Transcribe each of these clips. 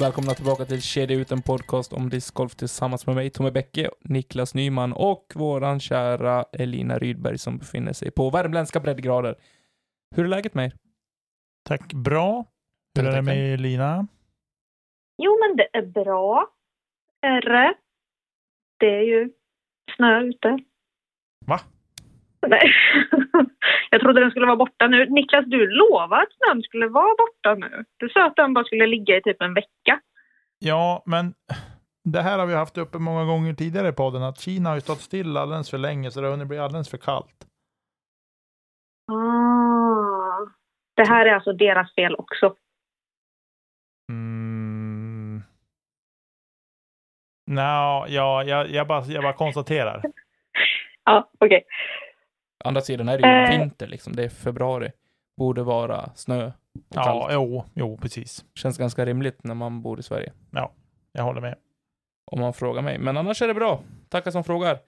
Välkomna tillbaka till Kedja ut en podcast om discgolf tillsammans med mig, Tommy Bäcke, Niklas Nyman och våran kära Elina Rydberg som befinner sig på värmländska breddgrader. Hur är läget med er? Tack, bra. Hur är det med Elina? Jo, men det är bra. Är Det är ju snö ute. Va? Nej. Jag trodde den skulle vara borta nu. Niklas, du lovade att snön skulle vara borta nu. Du sa att den bara skulle ligga i typ en vecka. Ja, men det här har vi haft uppe många gånger tidigare i podden, att Kina har ju stått still alldeles för länge, så det har hunnit bli alldeles för kallt. Ah. Det här är alltså deras fel också. Mm. No, ja, jag, jag, bara, jag bara konstaterar. Ja, okej. Okay. Andra sidan är det ju eh. vinter liksom. Det är februari. Borde vara snö. Ja, jo, jo, precis. Känns ganska rimligt när man bor i Sverige. Ja, jag håller med. Om man frågar mig. Men annars är det bra. Tackar som frågar.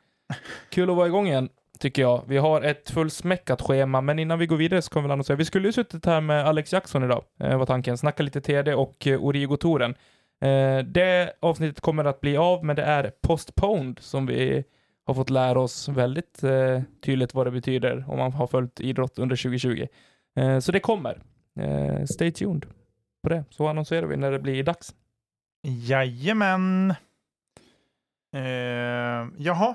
Kul att vara igång igen, tycker jag. Vi har ett fullsmäckat schema, men innan vi går vidare så kommer vi annonsera. Vi skulle ju suttit här med Alex Jackson idag, eh, var tanken. Snacka lite TD och eh, Origo-touren. Eh, det avsnittet kommer att bli av, men det är postponed som vi har fått lära oss väldigt eh, tydligt vad det betyder om man har följt idrott under 2020. Eh, så det kommer. Eh, stay tuned på det, så annonserar vi när det blir dags. Jajamän. Eh, jaha,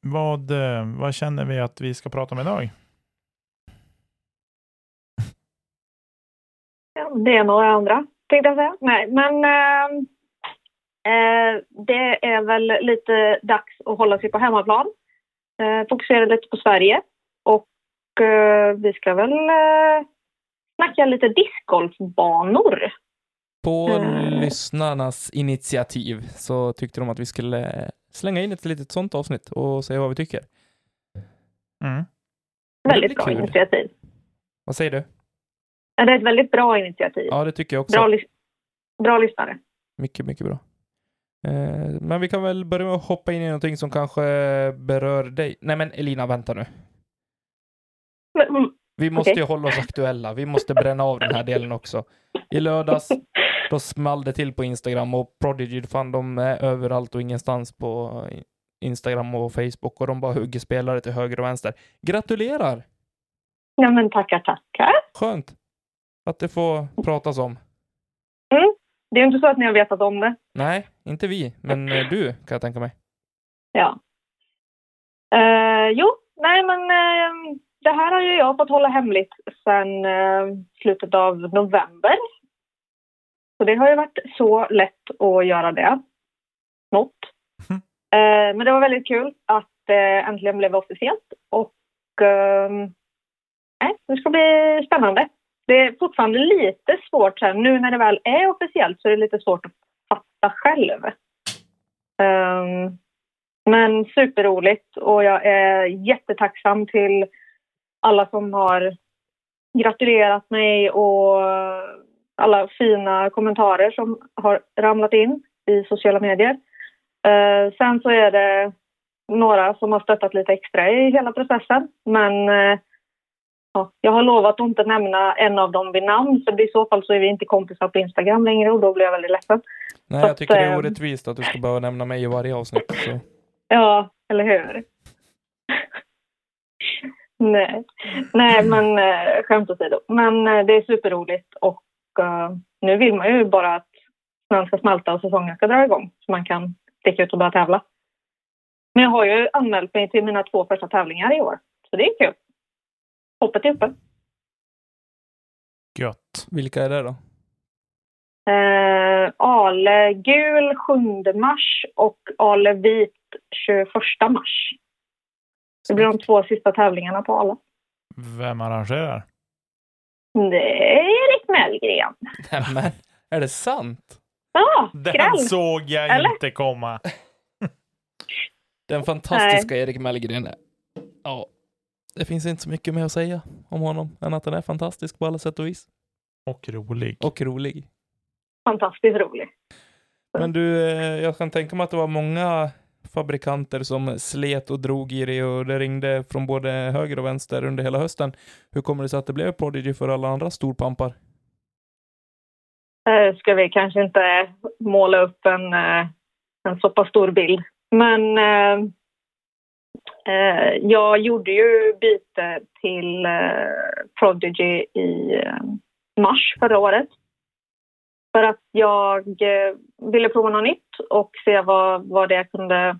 vad, eh, vad känner vi att vi ska prata om idag? Det är några andra, tänkte jag säga. Nej, men eh, Eh, det är väl lite dags att hålla sig på hemmaplan. Eh, fokusera lite på Sverige. Och eh, vi ska väl snacka lite discgolfbanor. På mm. lyssnarnas initiativ så tyckte de att vi skulle slänga in ett litet sånt avsnitt och säga vad vi tycker. Mm. Väldigt bra kul. initiativ. Vad säger du? Det är ett väldigt bra initiativ. Ja, det tycker jag också. Bra, bra lyssnare. Mycket, mycket bra. Eh, men vi kan väl börja med att hoppa in i någonting som kanske berör dig. Nej men Elina, vänta nu. Mm, vi måste okay. ju hålla oss aktuella. Vi måste bränna av den här delen också. I lördags, då small det till på Instagram och Prodigy, fan de är överallt och ingenstans på Instagram och Facebook och de bara hugger spelare till höger och vänster. Gratulerar! Ja men tackar, tackar. Skönt att det får pratas om. Det är inte så att ni har vetat om det. Nej, inte vi, men eh, du kan jag tänka mig. Ja. Uh, jo, nej men uh, det här har ju jag fått hålla hemligt sedan uh, slutet av november. Så det har ju varit så lätt att göra det. Något. Mm. men det var väldigt kul att det äntligen blev officiellt och nej, det ska bli spännande det är fortfarande lite svårt, här, nu när det väl är officiellt så är det lite svårt att fatta själv. Um, men superroligt och jag är jättetacksam till alla som har gratulerat mig och alla fina kommentarer som har ramlat in i sociala medier. Uh, sen så är det några som har stöttat lite extra i hela processen men uh, Ja, jag har lovat att inte nämna en av dem vid namn, för i så fall så är vi inte kompisar på Instagram längre och då blir jag väldigt ledsen. Nej, jag tycker att, det är ehm, orättvist att du ska behöva nämna mig i varje avsnitt. Så. Ja, eller hur? Nej. Nej, men äh, skämt åsido. Men äh, det är superroligt och äh, nu vill man ju bara att snön ska smälta och säsongen ska dra igång så man kan sticka ut och börja tävla. Men jag har ju anmält mig till mina två första tävlingar i år, så det är kul. Hoppet är uppe. Gött. Vilka är det då? Eh, Ale gul 7 mars och Ale vit 21 mars. Det blir de två sista tävlingarna på Ale. Vem arrangerar? Det är Erik Mellgren. Men, är det sant? Ja, Den skräll. såg jag Eller? inte komma. Den fantastiska Nej. Erik Mellgren. Ja, det finns inte så mycket mer att säga om honom än att han är fantastisk på alla sätt och vis. Och rolig. Och rolig. Fantastiskt rolig. Men du, eh, jag kan tänka mig att det var många fabrikanter som slet och drog i det och det ringde från både höger och vänster under hela hösten. Hur kommer det sig att det blev Prodigy för alla andra storpampar? eh, ska vi kanske inte måla upp en, eh, en så pass stor bild. Men Eh, jag gjorde ju byte till eh, Prodigy i eh, mars förra året. För att jag eh, ville prova något nytt och se vad, vad det kunde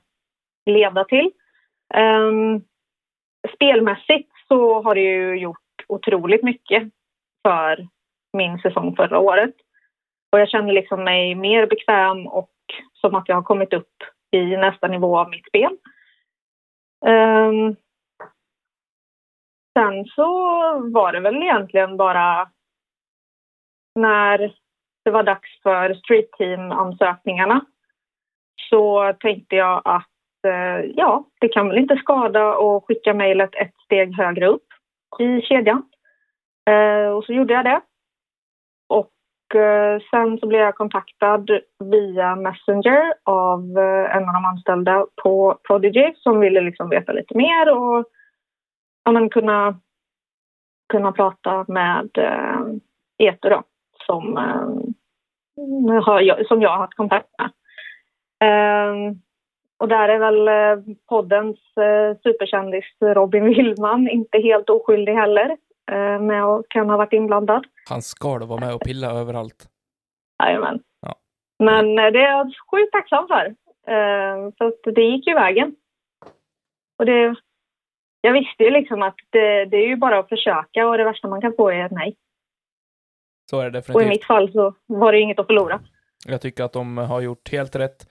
leda till. Ehm, spelmässigt så har det ju gjort otroligt mycket för min säsong förra året. Och jag känner liksom mig mer bekväm och som att jag har kommit upp i nästa nivå av mitt spel. Um, sen så var det väl egentligen bara när det var dags för Street Team-ansökningarna så tänkte jag att eh, ja, det kan väl inte skada att skicka mejlet ett steg högre upp i kedjan. Eh, och så gjorde jag det. Och Eh, sen så blev jag kontaktad via Messenger av eh, en av de anställda på Prodigy som ville liksom veta lite mer och ja, men kunna, kunna prata med eh, Eto då, som, eh, har, som jag har haft kontakt med. Eh, och där är väl eh, poddens eh, superkändis Robin Willman inte helt oskyldig heller eh, med och kan ha varit inblandad. Han ska då vara med och pilla överallt. Jajamän. Ja. Men det är jag sjukt tacksam för. För att det gick ju vägen. Och det, jag visste ju liksom att det, det är ju bara att försöka och det värsta man kan få är ett nej. Så är det definitivt. Och i mitt fall så var det inget att förlora. Jag tycker att de har gjort helt rätt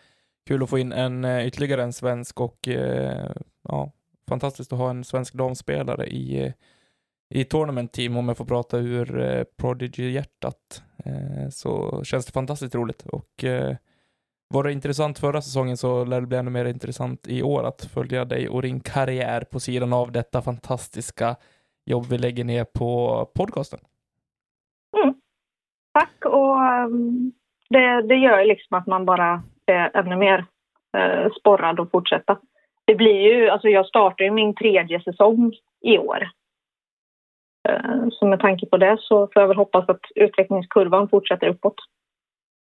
kul att få in en eh, ytterligare en svensk och eh, ja, fantastiskt att ha en svensk damspelare i, eh, i tournament team om jag får prata ur eh, Prodigy-hjärtat. Eh, så känns det fantastiskt roligt och eh, var det intressant förra säsongen så lär det bli ännu mer intressant i år att följa dig och din karriär på sidan av detta fantastiska jobb vi lägger ner på podcasten. Mm. Tack och um, det, det gör liksom att man bara är ännu mer eh, sporrad att fortsätta. Det blir ju, alltså jag startar ju min tredje säsong i år. Eh, så med tanke på det så får jag väl hoppas att utvecklingskurvan fortsätter uppåt.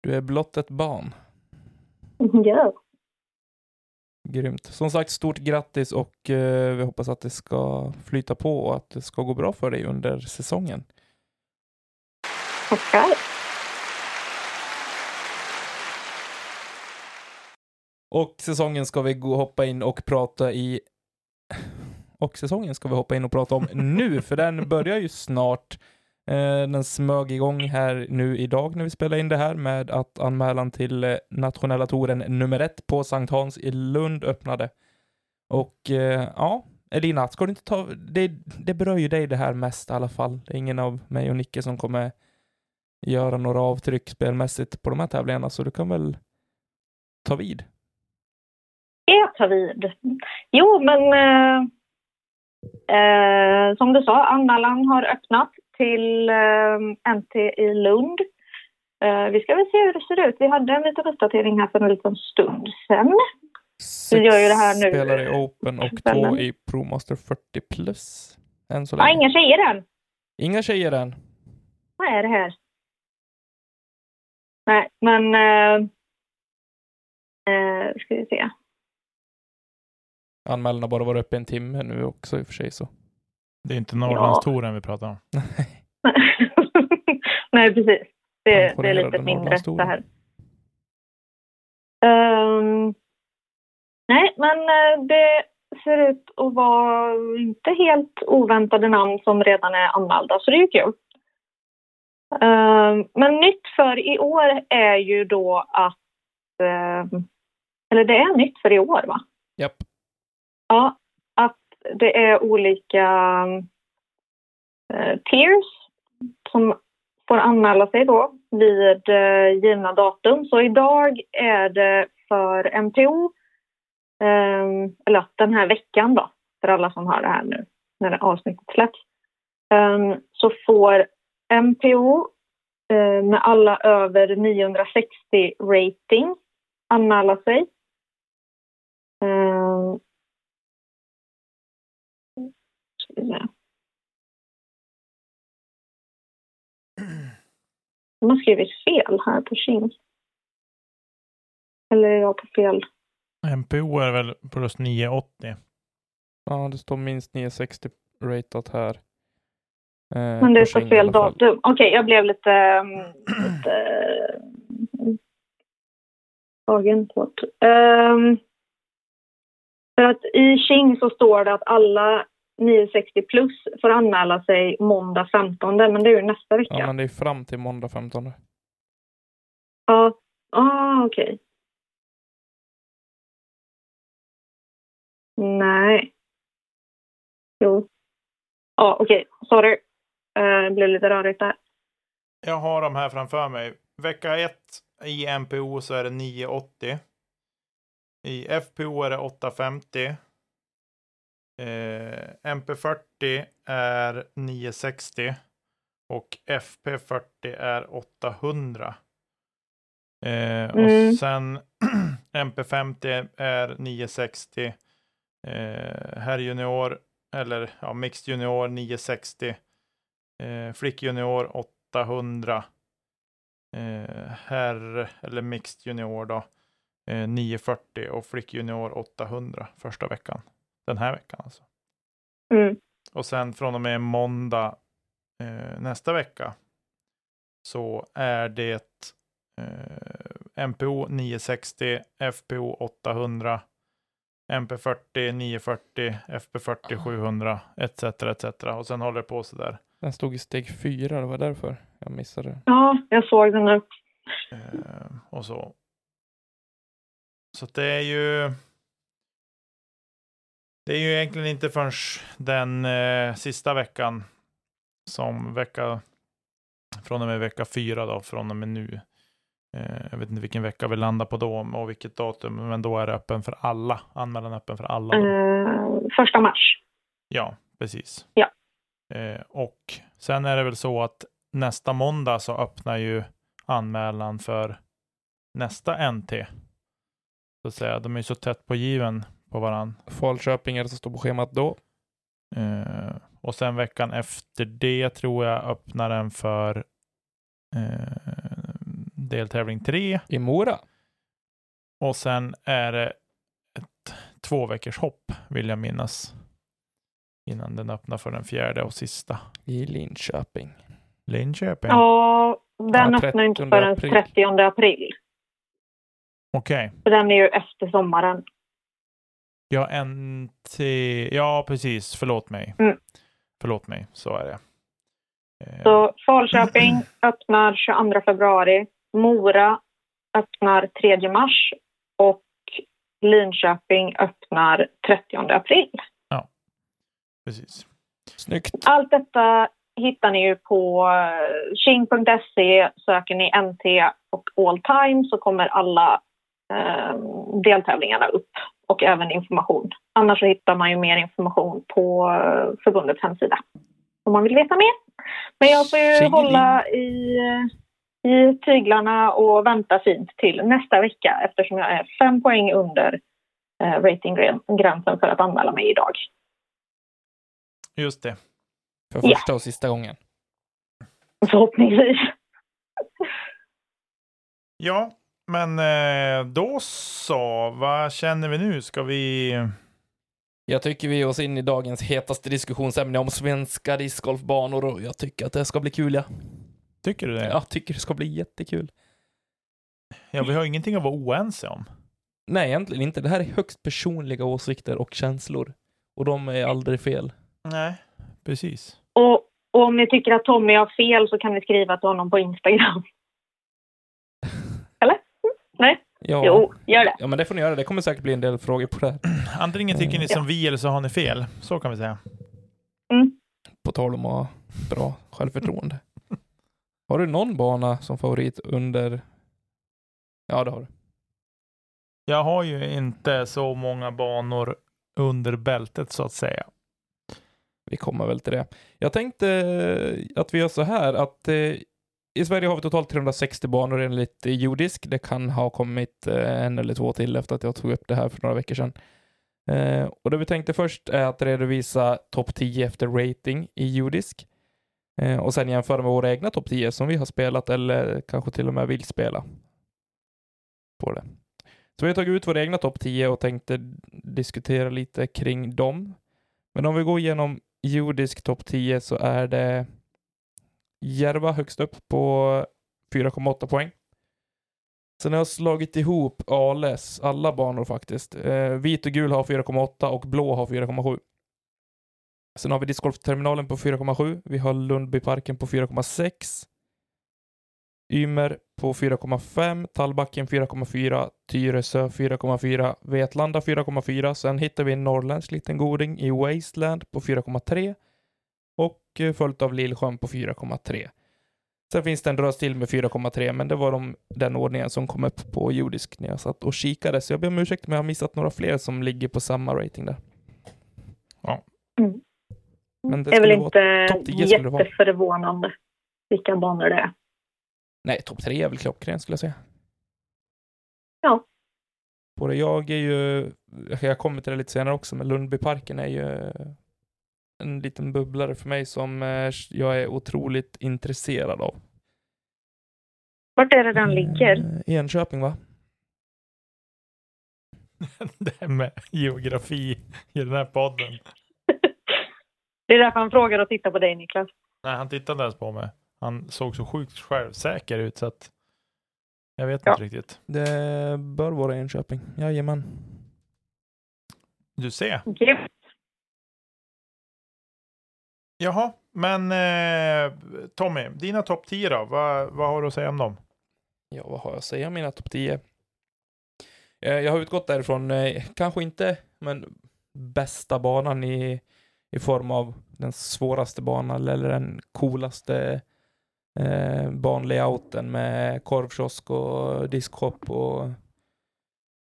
Du är blott ett barn. Ja. Grymt. Som sagt, stort grattis och eh, vi hoppas att det ska flyta på och att det ska gå bra för dig under säsongen. Tackar. Och säsongen ska vi hoppa in och prata i... Och säsongen ska vi hoppa in och prata om nu, för den börjar ju snart. Eh, den smög igång här nu idag när vi spelar in det här med att anmälan till eh, nationella touren nummer ett på Sankt Hans i Lund öppnade. Och eh, ja, Elina, ska du inte ta... Det, det berör ju dig det här mest i alla fall. Det är ingen av mig och Nicke som kommer göra några avtryck spelmässigt på de här tävlingarna, så du kan väl ta vid jag ta vid? Jo, men eh, eh, som du sa, anmälan har öppnat till eh, NT i Lund. Eh, vi ska väl se hur det ser ut. Vi hade en liten uppdatering här för en liten stund sedan. Sex vi gör ju det här nu. spelare i Open och två i ProMaster 40 plus. Än så länge. Ja, inga tjejer än. Inga tjejer än. Vad är det här? Nej, men... Eh, eh, ska vi se. Anmälan har bara varit uppe en timme nu också i och för sig så. Det är inte Norrlandstouren ja. vi pratar om. Nej, precis. Det, det är lite mindre det här. Um, nej, men eh, det ser ut att vara inte helt oväntade namn som redan är anmälda, så det är ju kul. Um, men nytt för i år är ju då att... Um, eller det är nytt för i år, va? Japp. Ja, att det är olika eh, tiers som får anmäla sig då vid eh, givna datum. Så idag är det för MTO, eh, eller den här veckan då, för alla som hör det här nu när avsnittet släpps, eh, så får MTO eh, med alla över 960 rating anmäla sig. Ehm, Eh, De har skrivit fel här på King. Eller är jag på fel? MPO är väl plus 980. Ja, det står minst 960 ratat här. Eh, Men det är så King fel datum. Okej, jag blev lite... mm, lite mm, tagen på. Ehm, för att i King så står det att alla 960 plus får anmäla sig måndag 15, men det är ju nästa vecka. Ja, men det är fram till måndag 15. Ja, ah, okej. Nej. Jo. Ja, okej. Sorry. Eh, Det blev lite rörigt där. Jag har de här framför mig. Vecka 1 i MPO så är det 980. I FPO är det 850. Eh, MP40 är 960. Och FP40 är 800. Eh, Mm. Och sen MP50 är 960. Eh, herr junior, eller ja, mixed junior 960. Eh, flick junior 800. Eh, herr eller mixed junior då. Eh, 940 och flick junior 800 första veckan. Den här veckan alltså. Mm. Och sen från och med måndag eh, nästa vecka så är det eh, MPO 960, FPO 800, MP40 940, FP40 700 etc. etc. Och sen håller det på så där. Den stod i steg fyra, det var därför jag missade. Ja, jag såg den nu. Eh, och så. Så det är ju. Det är ju egentligen inte förrän den eh, sista veckan som vecka från och med vecka fyra då, från och med nu. Eh, jag vet inte vilken vecka vi landar på då och vilket datum, men då är det öppen för alla. Anmälan är öppen för alla. Eh, första mars. Ja, precis. Ja. Eh, och sen är det väl så att nästa måndag så öppnar ju anmälan för nästa NT. Så att säga, de är ju så tätt på given på varann. Falköping är det som står på schemat då. Eh, och sen veckan efter det tror jag öppnar den för eh, deltävling 3. I Mora. Och sen är det ett två veckors hopp vill jag minnas. Innan den öppnar för den fjärde och sista. I Linköping. Linköping. Ja, den Ja, öppnar inte 30 förrän april. 30 april. Okej. För den är ju efter sommaren. Ja, NT. Ja, precis. Förlåt mig. Mm. Förlåt mig. Så är det. Eh, Så Falköping öppnar 22 februari. Mora öppnar 3 mars. Och Linköping öppnar 30 april. precis. Snyggt. Allt detta hittar ni ju på eh, king.se. Söker ni NT och all time så kommer alla eh, deltävlingarna upp och även information. Annars så hittar man ju mer information på eh, förbundets hemsida om man vill veta mer. Men jag får ju Tjingeling. hålla i, i tyglarna och vänta fint till nästa vecka eftersom jag är fem poäng under eh, ratinggränsen för att anmäla mig idag. Just det. För Ja. första och sista gången. Förhoppningsvis. Ja, men eh, då så. Vad känner vi nu? Ska vi... Jag tycker vi ger oss in i dagens hetaste diskussionsämne om svenska discgolfbanor och jag tycker att det ska bli kul, ja. Tycker du det? Jag tycker det ska bli jättekul. Ja, vi har ingenting att vara oense om. Nej, egentligen inte. Det här är högst personliga åsikter och känslor. Och de är aldrig fel. Nej, precis. Och, och om ni tycker att Tommy har fel så kan ni skriva till honom på Instagram. Nej? Ja. Jo, gör det. Ja, men det får ni göra. Det kommer säkert bli en del frågor på det här. Antingen tycker ni Ja. som vi eller så har ni fel. Så kan vi säga. Mm. På tal om att ha bra självförtroende. Har du någon bana som favorit under... Ja, det har du. Jag har ju inte så många banor under bältet så att säga. Vi kommer väl till det. Jag tänkte att vi gör så här att eh, i Sverige har vi totalt 360 banor enligt Jordisk. Det kan ha kommit eh, en eller två till efter att jag tog upp det här för några veckor sedan. Eh, och det vi tänkte först är att redovisa topp 10 efter rating i Jordisk. Eh, och sen jämföra med våra egna topp 10 som vi har spelat eller kanske till och med vill spela. På det. Så vi har tagit ut våra egna topp 10 och tänkte diskutera lite kring dem. Men om vi går igenom judisk topp 10 så är det Järva högst upp på 4,8 poäng. Sen har jag slagit ihop Ales alla banor faktiskt. Eh, vit och gul har 4,8 och blå har 4,7. Sen har vi discgolfterminalen på 4,7. Vi har Lundbyparken på 4,6. Ymer på 4,5, Tallbacken 4,4, Tyresö 4,4, Vetlanda 4,4. Sen hittar vi en norrländsk liten goding i Wasteland på 4,3 och eh, följt av Lillsjön på 4,3. Sen finns det en drös till med 4,3, men det var de, den ordningen som kom upp på jordisk när jag satt och kikade. Så jag ber om ursäkt om jag har missat några fler som ligger på samma rating där. Ja. Mm. Men det Det är väl skulle vara inte topp 10 skulle det vara. jätteförvånande vilka banor det är. Nej, topp tre är väl klockren skulle jag säga. Ja. På det. Jag är ju, jag kommer till det lite senare också, men Lundbyparken är ju en liten bubblare för mig som eh, jag är otroligt intresserad av. Vart är det den ligger? Eh, Enköping va? Det här med geografi i den här podden. Det är därför han frågar och tittar på dig Niklas. Nej, han tittade inte ens på mig. Han såg så sjukt självsäker ut så att jag vet Ja. inte riktigt. Det bör vara Enköping. Jajamän. Du ser. Grymt. Jaha, men eh, Tommy, dina topp 10 då? Vad, vad har du att säga om dem? Ja, vad har jag att säga om mina topp 10? Eh, Jag har utgått därifrån, eh, kanske inte, men bästa banan i, i form av den svåraste banan eller den coolaste eh, banlayouten med korvkiosk och diskhopp och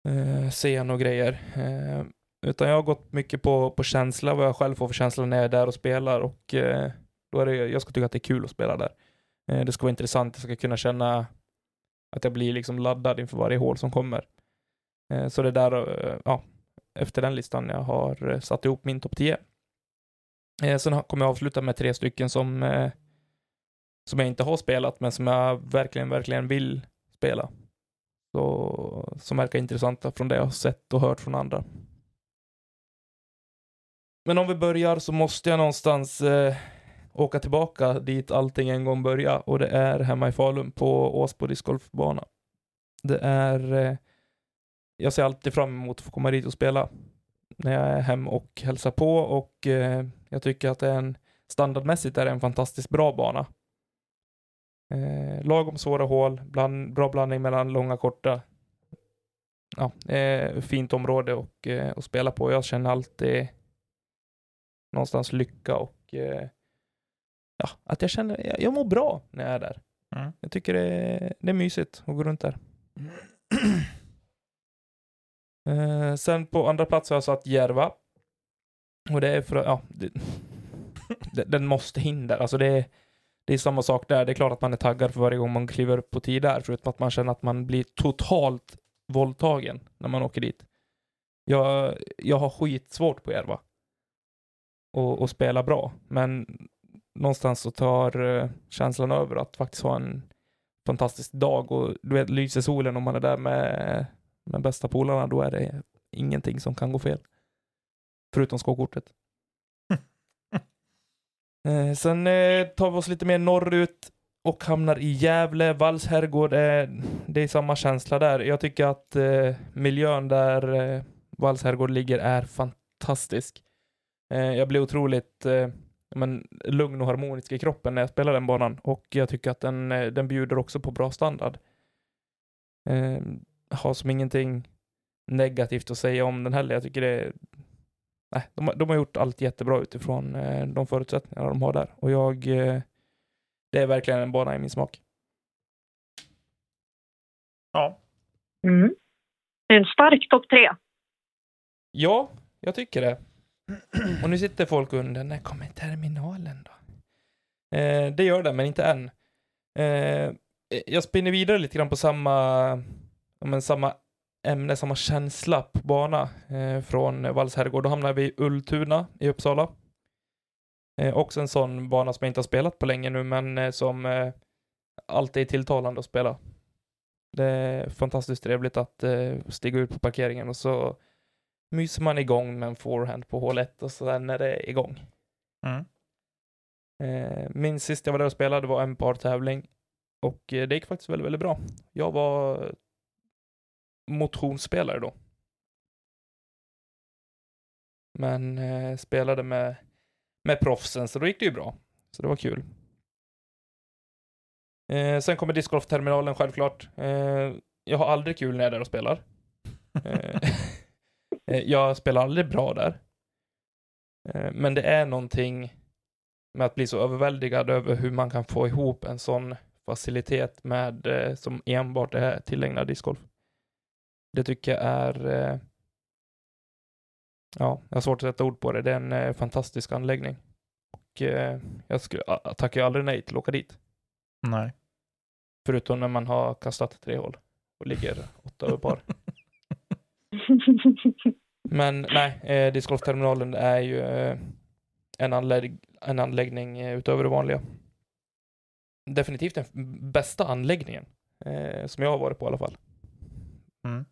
eh, scen och grejer. Eh, utan jag har gått mycket på, på känsla, vad jag själv får för känsla när jag är där och spelar och eh, då är det, jag ska tycka att det är kul att spela där. Eh, det ska vara intressant, jag ska kunna känna att jag blir liksom laddad inför varje hål som kommer. Eh, så det är där, eh, ja, efter den listan jag har eh, satt ihop min topp 10. Eh, sen kommer jag avsluta med tre stycken som, eh, som jag inte har spelat, men som jag verkligen, verkligen vill spela. Så, som verkar intressanta från det jag har sett och hört från andra. Men om vi börjar så måste jag någonstans eh, åka tillbaka dit allting en gång började och det är hemma i Falun på Åsbo discgolfbana. Det är, eh, jag ser alltid fram emot att få komma dit och spela när jag är hem och hälsar på och eh, jag tycker att det är en standardmässigt är det en fantastiskt bra bana. Eh, lagom svåra hål, bland, bra blandning mellan långa och korta. Ja, eh, fint område och, eh, att spela på. Jag känner alltid någonstans lycka och eh, ja, att jag känner, jag, jag mår bra när jag är där. Mm. Jag tycker det är, det är mysigt att gå runt där. Eh, sen på andra plats har jag satt Järva. Och det är för att, ja, det, den måste in där. Alltså det är, det är samma sak där. Det är klart att man är taggad för varje gång man kliver upp på tid där, förutom att man känner att man blir totalt våldtagen när man åker dit. Jag, jag har skitsvårt på Järva. Och, och spela bra, men någonstans så tar eh, känslan över att faktiskt ha en fantastisk dag och du vet, lyser solen om man är där med, med bästa polarna, då är det ingenting som kan gå fel. Förutom skåkortet. Eh, sen eh, tar vi oss lite mer norrut och hamnar i Gävle. Valls herrgård, är, det är samma känsla där. Jag tycker att eh, miljön där eh, Valls herrgård ligger är fantastisk. Eh, jag blir otroligt eh, men, lugn och harmonisk i kroppen när jag spelar den banan och jag tycker att den, eh, den bjuder också på bra standard. Eh, har som ingenting negativt att säga om den heller. Jag tycker det Nej, de, har- de har gjort allt jättebra utifrån eh, de förutsättningar de har där. Och jag... Eh, det är verkligen en bana i min smak. Ja, Mm. En stark topp tre. Ja, jag tycker det. Och nu sitter folk under, när kommer terminalen då? Eh, det gör den, men inte än. Eh, jag spinner vidare lite grann på samma, men samma ämne, samma känsla på bana eh, från Valls herrgård. Då hamnar vi i Ultuna i Uppsala. Eh, också en sån bana som jag inte har spelat på länge nu, men eh, som eh, alltid är tilltalande att spela. Det är fantastiskt trevligt att eh, stiga ut på parkeringen och så myser man igång med en forehand på hål 1 och sen är det igång. Mm. Eh, min sist jag var där och spelade var en partävling och eh, det gick faktiskt väldigt, väldigt bra. Jag var motionsspelare då. Men eh, spelade med, med proffsen, så då gick det ju bra. Så det var kul. Eh, sen kommer discgolfterminalen självklart. Eh, jag har aldrig kul när jag är där och spelar. Eh, jag spelar aldrig bra där. Eh, men det är någonting med att bli så överväldigad över hur man kan få ihop en sån facilitet med, eh, som enbart är tillägnad discgolf. Det tycker jag är, ja, jag har svårt att sätta ord på det. Det är en fantastisk anläggning. Och jag skulle, tackar aldrig nej till att åka dit. Nej. Förutom när man har kastat tre hål och ligger åtta över par. Men nej, eh, discgolfterminalen är ju eh, en, anlägg en anläggning eh, utöver det vanliga. Definitivt den bästa anläggningen eh, som jag har varit på i alla fall. Mm.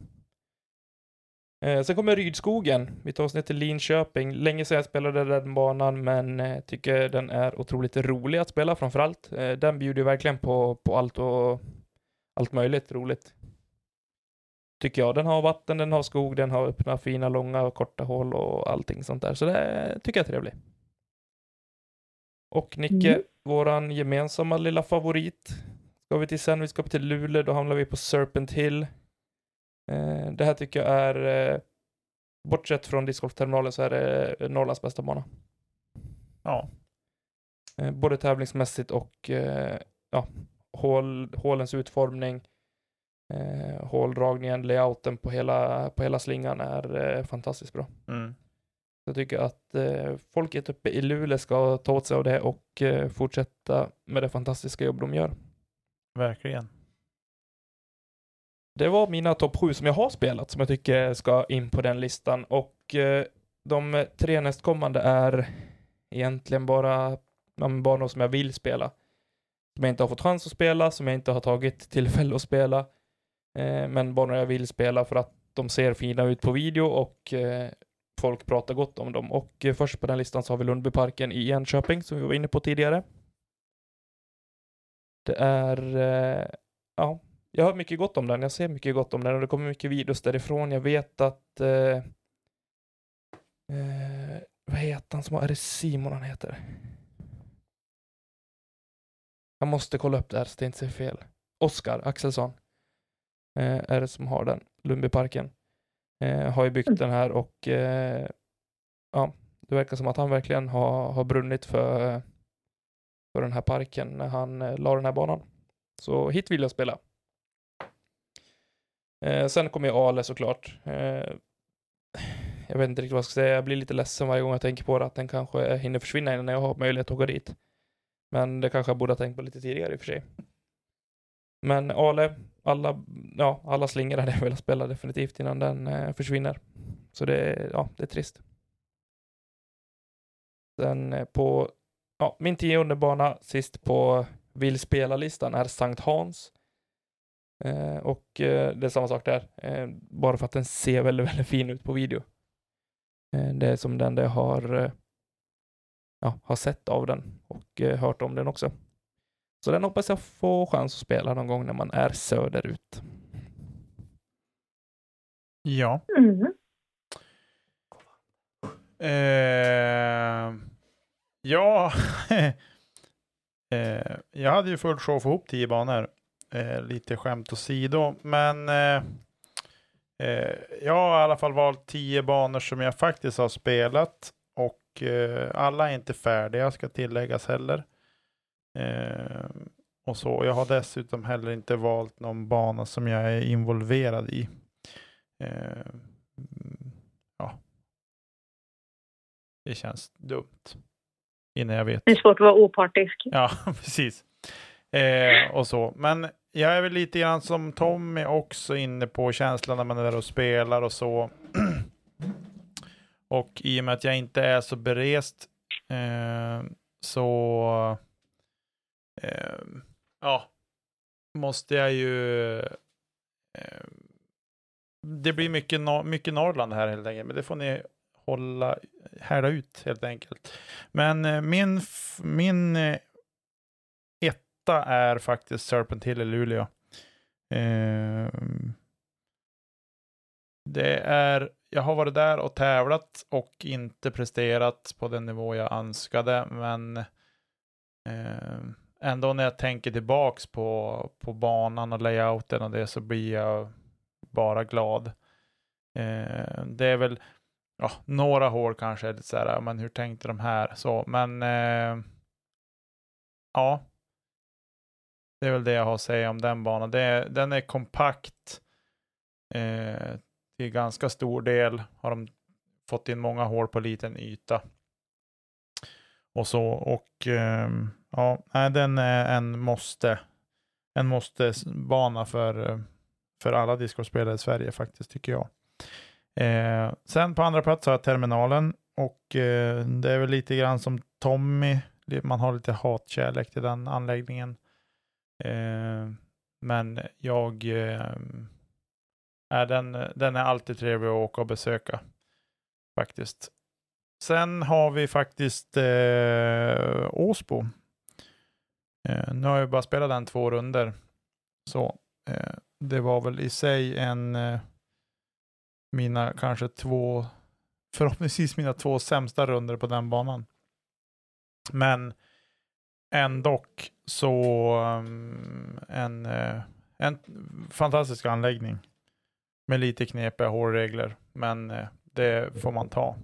Eh, sen kommer Rydskogen. Vi tar oss ner till Linköping. Länge sedan jag spelade den banan, men eh, tycker den är otroligt rolig att spela framförallt. Eh, den bjuder ju verkligen på, på allt och allt möjligt roligt. Tycker jag. Den har vatten, den har skog, den har öppna, fina, långa och korta hål och allting sånt där. Så det tycker jag är trevligt. Och Nicke, Mm. våran gemensamma lilla favorit, ska vi till sen. Vi ska upp till Luleå, då hamnar vi på Serpent Hill. Eh, det här tycker jag är, eh, bortsett från discgolfterminalen så är det eh, Norrlands bästa bana. Ja. Eh, både tävlingsmässigt och ja, hål, hålens utformning, eh, håldragningen, layouten på hela, på hela slingan är eh, fantastiskt bra. Mm. Jag tycker att eh, folket uppe i Luleå ska ta åt sig av det och eh, fortsätta med det fantastiska jobb de gör. Verkligen. Det var mina topp sju som jag har spelat som jag tycker ska in på den listan och eh, de tre nästkommande är egentligen bara ja, banor som jag vill spela. Som jag inte har fått chans att spela, som jag inte har tagit tillfälle att spela. Eh, men men banor jag vill spela för att de ser fina ut på video och eh, folk pratar gott om dem. Och eh, först på den listan så har vi Lundbyparken i Enköping som vi var inne på tidigare. Det är, ja, jag har mycket gott om den. Jag ser mycket gott om den och det kommer mycket videos därifrån. Jag vet att, eh, eh, vad heter han som har, är det Simon han heter? Jag måste kolla upp det här så det inte ser fel. Oskar Axelsson är det som har den, Lundbyparken. Eh, har ju byggt den här och eh, ja, det verkar som att han verkligen har, har brunnit för, för den här parken när han eh, la den här banan. Så hit vill jag spela. Eh, sen kommer ju Ale såklart. Eh, jag vet inte riktigt vad jag ska säga. Jag blir lite ledsen varje gång jag tänker på det, att den kanske hinner försvinna innan jag har möjlighet att åka dit. Men det kanske jag borde ha tänkt på lite tidigare i och för sig. Men Ale, alla, ja, alla slingor hade jag velat spela definitivt innan den eh, försvinner. Så det, är- ja, det är trist. Sen eh, på, ja, min tionde bana sist på vill spela-listan är Sankt Hans. Eh, och eh, det är samma sak där. Eh, bara för att den ser väldigt, väldigt fin ut på video. Eh, det är som den jag har, eh, ja, har sett av den och eh, hört om den också. Så den hoppas jag få chans att spela någon gång när man är söderut. Ja. Mm. Eh, ja. eh, jag hade ju full show att få ihop tio banor. Eh, lite skämt åsido, men eh, eh, jag har i alla fall valt tio banor som jag faktiskt har spelat och eh, alla är inte färdiga ska tilläggas heller. Eh, och så. Jag har dessutom heller inte valt någon bana som jag är involverad i. Eh, ja. Det känns dumt. Innan jag vet. Det är svårt att vara opartisk. Ja, precis. Eh, och så. Men jag är väl lite grann som Tommy också inne på känslan när man är där och spelar och så. och i och med att jag inte är så berest Eh, så eh, ja, måste jag ju eh, det blir mycket, mycket Norrland här helt enkelt, men det får ni hålla, härda ut helt enkelt. Men eh, min, min eh, etta är faktiskt Serpent Hill i Luleå. Eh, det är, jag har varit där och tävlat och inte presterat på den nivå jag önskade, men eh, ändå när jag tänker tillbaks på, på banan och layouten och det så blir jag bara glad. Eh, det är väl ja, några hål kanske lite så här, men hur tänkte de här? Så, men eh, ja, det är väl det jag har att säga om den banan. Det, den är kompakt eh, till ganska stor del. Har de fått in många hål på liten yta. Och så, och eh, ja, nej, den är en måste. En måste bana för, för alla discospelare i Sverige faktiskt, tycker jag. Eh, sen på andra plats har jag terminalen och eh, det är väl lite grann som Tommy. Man har lite hatkärlek till den anläggningen. Eh, men jag eh, är den, den är alltid trevlig att åka och besöka faktiskt. Sen har vi faktiskt eh, Åsbo. Eh, nu har jag bara spelat den två runder. Så eh, det var väl i sig en eh, mina kanske två, förhoppningsvis mina två sämsta runder på den banan. Men ändå så um, en, eh, en fantastisk anläggning med lite knepiga hårregler, men eh, det får man ta.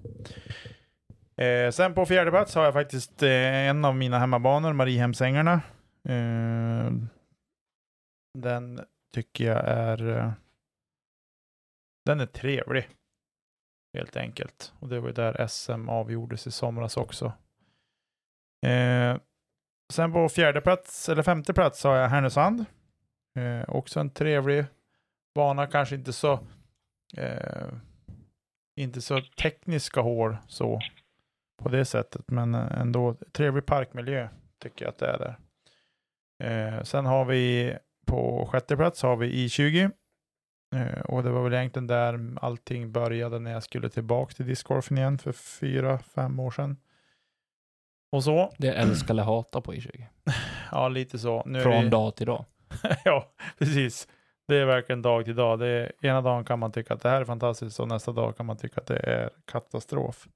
Eh, sen på fjärde plats har jag faktiskt eh, en av mina hemmabanor, Mariehemsängarna. Eh, den tycker jag är eh, den är trevlig. Helt enkelt. Och det var ju där SM avgjordes i somras också. Eh, sen på fjärde plats, eller femte plats har jag Härnösand. Eh, också en trevlig bana, kanske inte så eh, inte så tekniska hål så på det sättet, men ändå trevlig parkmiljö tycker jag att det är där. Eh, sen har vi på sjätte plats har vi I20 Eh, och det var väl egentligen där allting började när jag skulle tillbaka till discgolfen igen för fyra, fem år sedan. Och så, Det är älska eller hata på I20. ja lite så. Nu Från vi... dag till dag. ja, precis. Det är verkligen dag till dag. Det är, ena dagen kan man tycka att det här är fantastiskt och nästa dag kan man tycka att det är katastrof.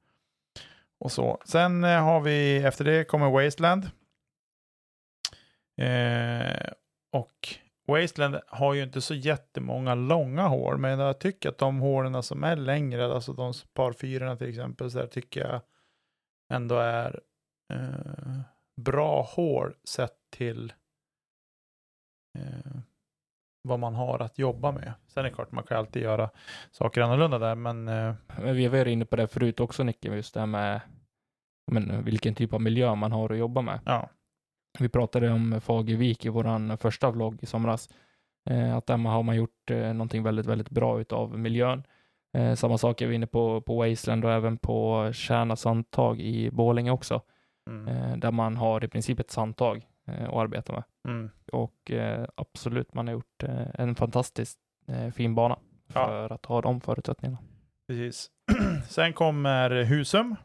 Och så. Sen eh, har vi, efter det kommer Wasteland. Eh, och Wasteland har ju inte så jättemånga långa hål, men jag tycker att de hålen som är längre, alltså de par fyrorna till exempel, så där tycker jag ändå är eh, bra hål sett till eh, vad man har att jobba med. Sen är det klart, man kan alltid göra saker annorlunda där, men eh, Men vi varit inne på det förut också Nicke, just det här med men, vilken typ av miljö man har att jobba med. ja, Vi pratade om Fagervik i vår första vlogg i somras. Eh, att där har man gjort eh, någonting väldigt, väldigt bra utav miljön. Samma sak är vi inne på på Wasteland och även på Kärna sandtag i Borlänge också. mm, där man har i princip ett sandtag eh, att arbeta med. Mm, Och eh, absolut, man har gjort eh, en fantastiskt eh, fin bana Ja. för att ha de förutsättningarna. precis. Sen kommer Husum.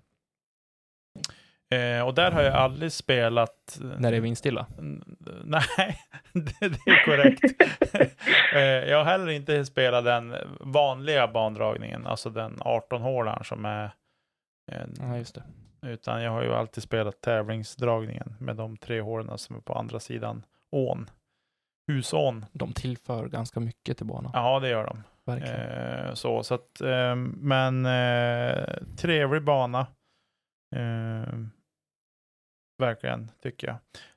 Eh, och där har jag aldrig spelat. eh, När det är vindstilla. Nej, det, det är korrekt. Eh, jag har heller inte spelat den vanliga bandragningen, alltså den 18-hålaren som är Ja, just det. Utan jag har ju alltid spelat tävlingsdragningen med de tre hålen som är på andra sidan ån. Husån. De tillför ganska mycket till banan. Ja, det gör de. Verkligen. Eh, så, så att, eh, men eh, trevlig bana. Eh, verkligen, tycker jag.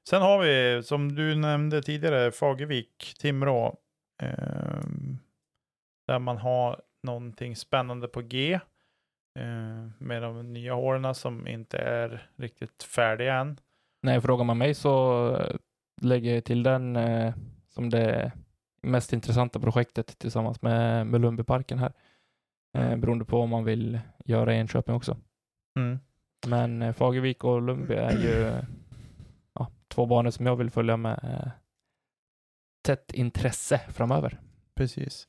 Sen har vi, som du nämnde tidigare, Fagervik, Timrå. Eh, där man har någonting spännande på G. Eh, med de nya hålen som inte är riktigt färdiga än. Nej, frågar man mig så eh, lägger jag till den eh, som det mest intressanta projektet tillsammans med, med Lundbyparken här. Eh, beroende på om man vill göra i Enköping också. Mm. Men Fagervik och Lundby är ju ja, två banor som jag vill följa med tätt intresse framöver. Precis.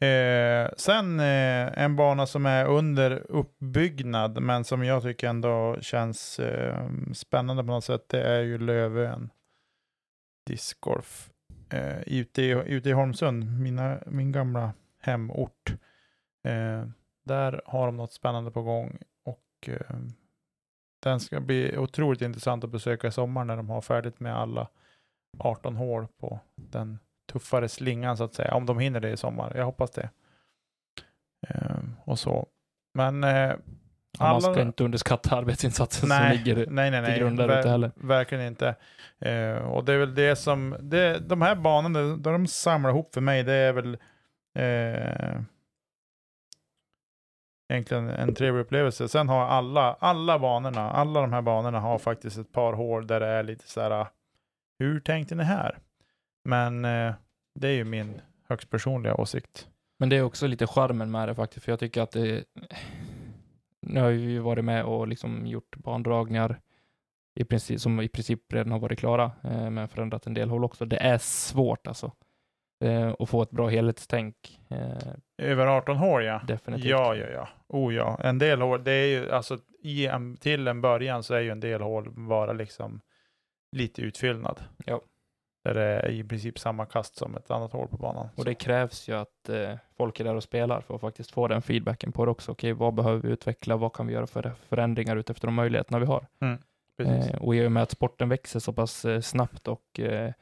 Eh, sen eh, en bana som är under uppbyggnad, men som jag tycker ändå känns eh, spännande på något sätt, det är ju Lövön discgolf. Eh, ute, i, ute i Holmsund, mina, min gamla hemort. Eh, där har de något spännande på gång och eh, den ska bli otroligt intressant att besöka i sommar när de har färdigt med alla 18 hål på den tuffare slingan så att säga, om de hinner det i sommar. Jag hoppas det. Ehm, och så. Men eh, Ja, Man alla- ska inte underskatta arbetsinsatsen som nej, ligger nej, nej, till nej, grund där ver- ute heller. Verkligen inte. Eh, och det är väl det som, det, de här banorna, där de samlar ihop för mig, det är väl eh, egentligen en trevlig upplevelse. Sen har alla, alla banorna, alla de här banorna har faktiskt ett par hål där det är lite så här, hur tänkte ni här? Men eh, det är ju min högst personliga åsikt. Men det är också lite charmen med det faktiskt, för jag tycker att det... Nu har vi ju varit med och liksom gjort bandragningar i princip, som i princip redan har varit klara, eh, men förändrat en del håll också. Det är svårt alltså. Eh, att få ett bra helhetstänk, eh, Över 18 hål ja. definitivt. Ja, ja, ja. Oh ja. En del hål, det är ju alltså en, till en början så är ju en del hål bara liksom lite utfyllnad. Ja. Där det är i princip samma kast som ett annat hål på banan. Och det krävs ju att eh, folk är där och spelar för att faktiskt få den feedbacken på det också. Okej, vad behöver vi utveckla? Vad kan vi göra för förändringar utefter de möjligheterna vi har? Precis. Eh, och i och med att sporten växer så pass eh, snabbt och eh,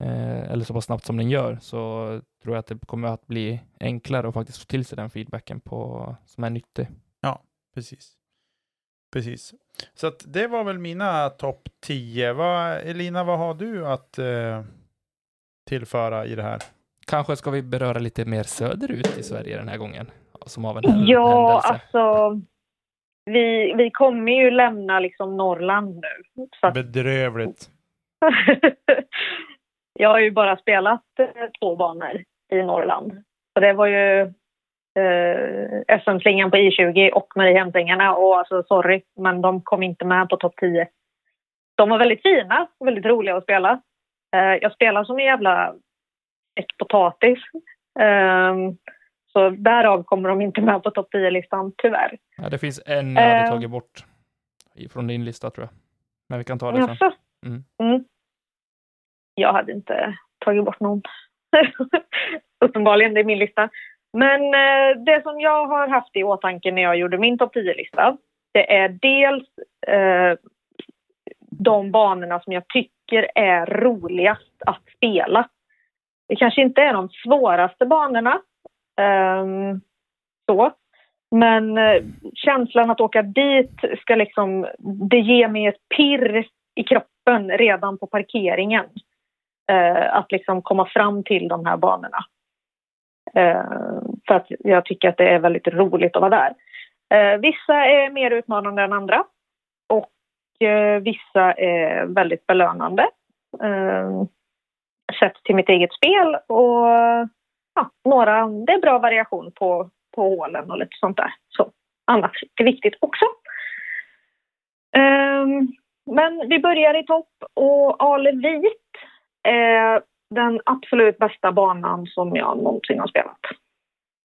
eh, eller så pass snabbt som den gör så tror jag att det kommer att bli enklare att faktiskt få till sig den feedbacken på, som är nyttig. Precis. Precis. Så att det var väl mina topp 10. Vad, Elina, vad har du att eh, tillföra i det här? Kanske ska vi beröra lite mer söderut i Sverige den här gången? Som av en Ja, händelse. alltså. Vi, vi kommer ju lämna liksom Norrland nu. Så att, Bedrövligt. jag har ju bara spelat eh, två banor i Norrland. Så det var ju eh, SM-slingan på I20 och Mariehemsängarna. Och alltså sorry, men de kom inte med på topp 10. De var väldigt fina och väldigt roliga att spela. Eh, jag spelar som en jävla ett potatis. Ehm, så därav kommer de inte med på topp 10-listan, tyvärr. Ja, det finns en jag hade Eh. tagit bort från din lista tror jag. Men vi kan ta det sen. Mm. Mm. Jag hade inte tagit bort någon. Uppenbarligen, det är min lista. Men eh, det som jag har haft i åtanke när jag gjorde min topp 10-lista, det är dels eh, de banorna som jag tycker är roligast att spela. Det kanske inte är de svåraste banorna, eh, så. Men eh, känslan att åka dit ska liksom, det ger mig ett pirr i kroppen redan på parkeringen. Eh, att liksom komma fram till de här banorna. Eh, för att jag tycker att det är väldigt roligt att vara där. Eh, vissa är mer utmanande än andra. Och eh, vissa är väldigt belönande. Sett till mitt eget spel. Och ja, några, det är bra variation på, på hålen och lite sånt där. Så annat är viktigt också. Men vi börjar i topp och Ale Vit är den absolut bästa banan som jag någonsin har spelat.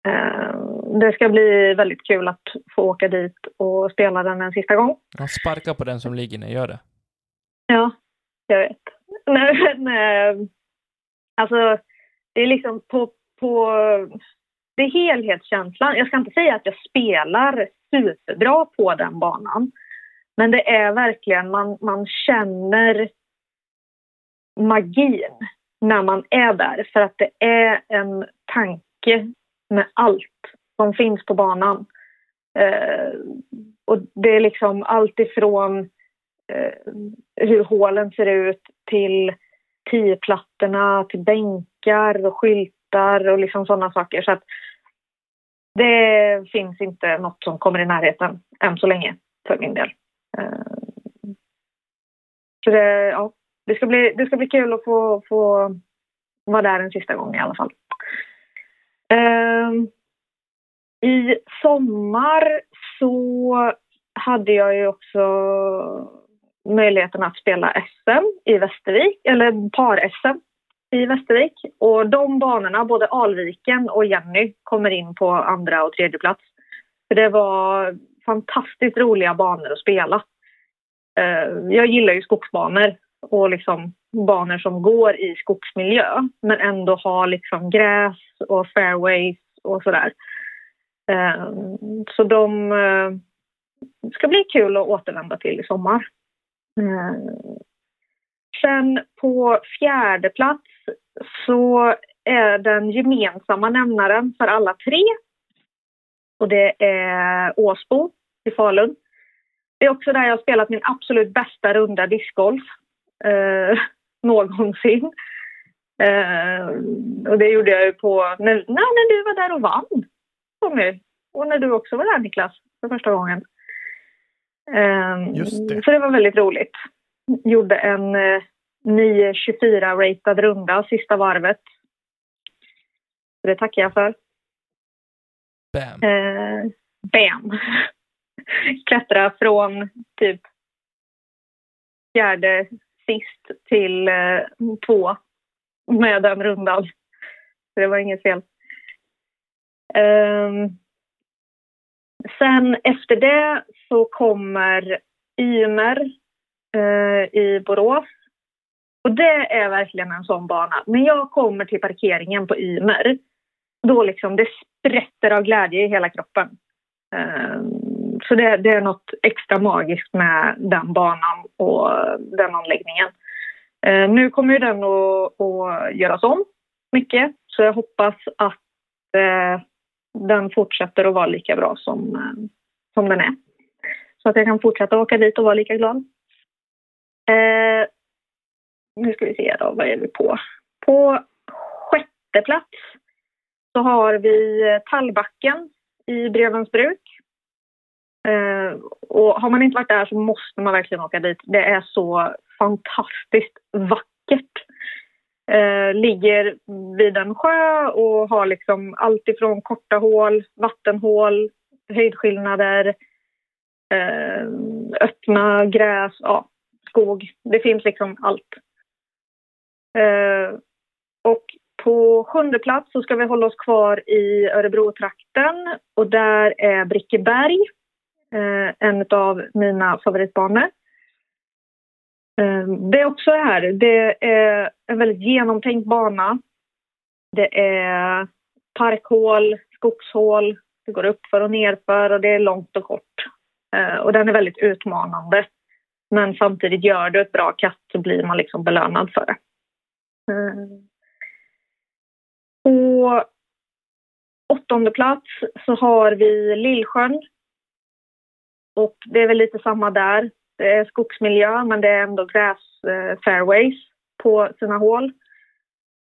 Ehm, det ska bli väldigt kul att få åka dit och spela den en sista gång. Ja, sparka på den som ligger ner, gör det. Ja, jag vet. Nej, men, eh, alltså, det är liksom på, på... Det är helhetskänslan. Jag ska inte säga att jag spelar superbra på den banan. Men det är verkligen, man, man känner magin när man är där. För att det är en tanke med allt som finns på banan. Eh, och det är liksom allt ifrån eh, hur hålen ser ut till tioplattorna, till bänkar och skyltar och liksom sådana saker. Så att det finns inte något som kommer i närheten än så länge för min del. Eh, Så det, ja, det, ska bli, det ska bli kul att få, få vara där en sista gång i alla fall. Eh, I sommar så hade jag ju också möjligheten att spela SM i Västervik, eller par-SM i Västervik. Och de banorna, både Alviken och Jenny, kommer in på andra och tredje plats. För det var fantastiskt roliga banor att spela. Ehm, jag gillar ju skogsbanor och liksom banor som går i skogsmiljö men ändå har liksom gräs och fairways och sådär. där. så de eh, ska bli kul att återvända till i sommar. Ehm, sen på fjärde plats så är den gemensamma nämnaren för alla tre. Och det är Åsbo i Falun. Det är också där jag har spelat min absolut bästa runda discgolf eh, någonsin. Eh, och det gjorde jag ju på när, när du var där och vann. Tommy. Och när du också var där Niklas, för första gången. Eh, Just det. Så det var väldigt roligt. Gjorde en eh, 9.24 ratad runda sista varvet. Så det tackar jag för. Bam. Eh, bam! Klättra från typ fjärde sist till eh, två med den rundan. Så det var inget fel. Um, sen efter det så kommer Ymer eh, i Borås. Och det är verkligen en sån bana. När jag kommer till parkeringen på Ymer, då liksom det sprätter av glädje i hela kroppen. Um, så det, det, är något extra magiskt med den banan och den anläggningen. Eh, nu kommer ju den att, att göras om mycket, så jag hoppas att eh, den fortsätter att vara lika bra som, eh, som den är. Så att jag kan fortsätta åka dit och vara lika glad. Eh, nu ska vi se då, vad är vi på? På sjätte plats så har vi Tallbacken i Brevens bruk. Eh, och har man inte varit där så måste man verkligen åka dit. Det är så fantastiskt vackert. Eh, ligger vid en sjö och har liksom allt ifrån korta hål, vattenhål, höjdskillnader, eh, öppna gräs, ja, skog. Det finns liksom allt. Eh, och på sjunde plats så ska vi hålla oss kvar i Örebro-trakten och där är Brickeberg eh, Eh, en av mina favoritbanor. Eh, det är också här, det är en väldigt genomtänkt bana. Det är parkhål, skogshål, det går upp för och nerför och det är långt och kort. Eh, och den är väldigt utmanande. Men samtidigt gör du ett bra kast så blir man liksom belönad för det. På åttonde plats så har vi Lillsjön och det är väl lite samma där. Det är skogsmiljö men det är ändå gräs eh, fairways på sina hål.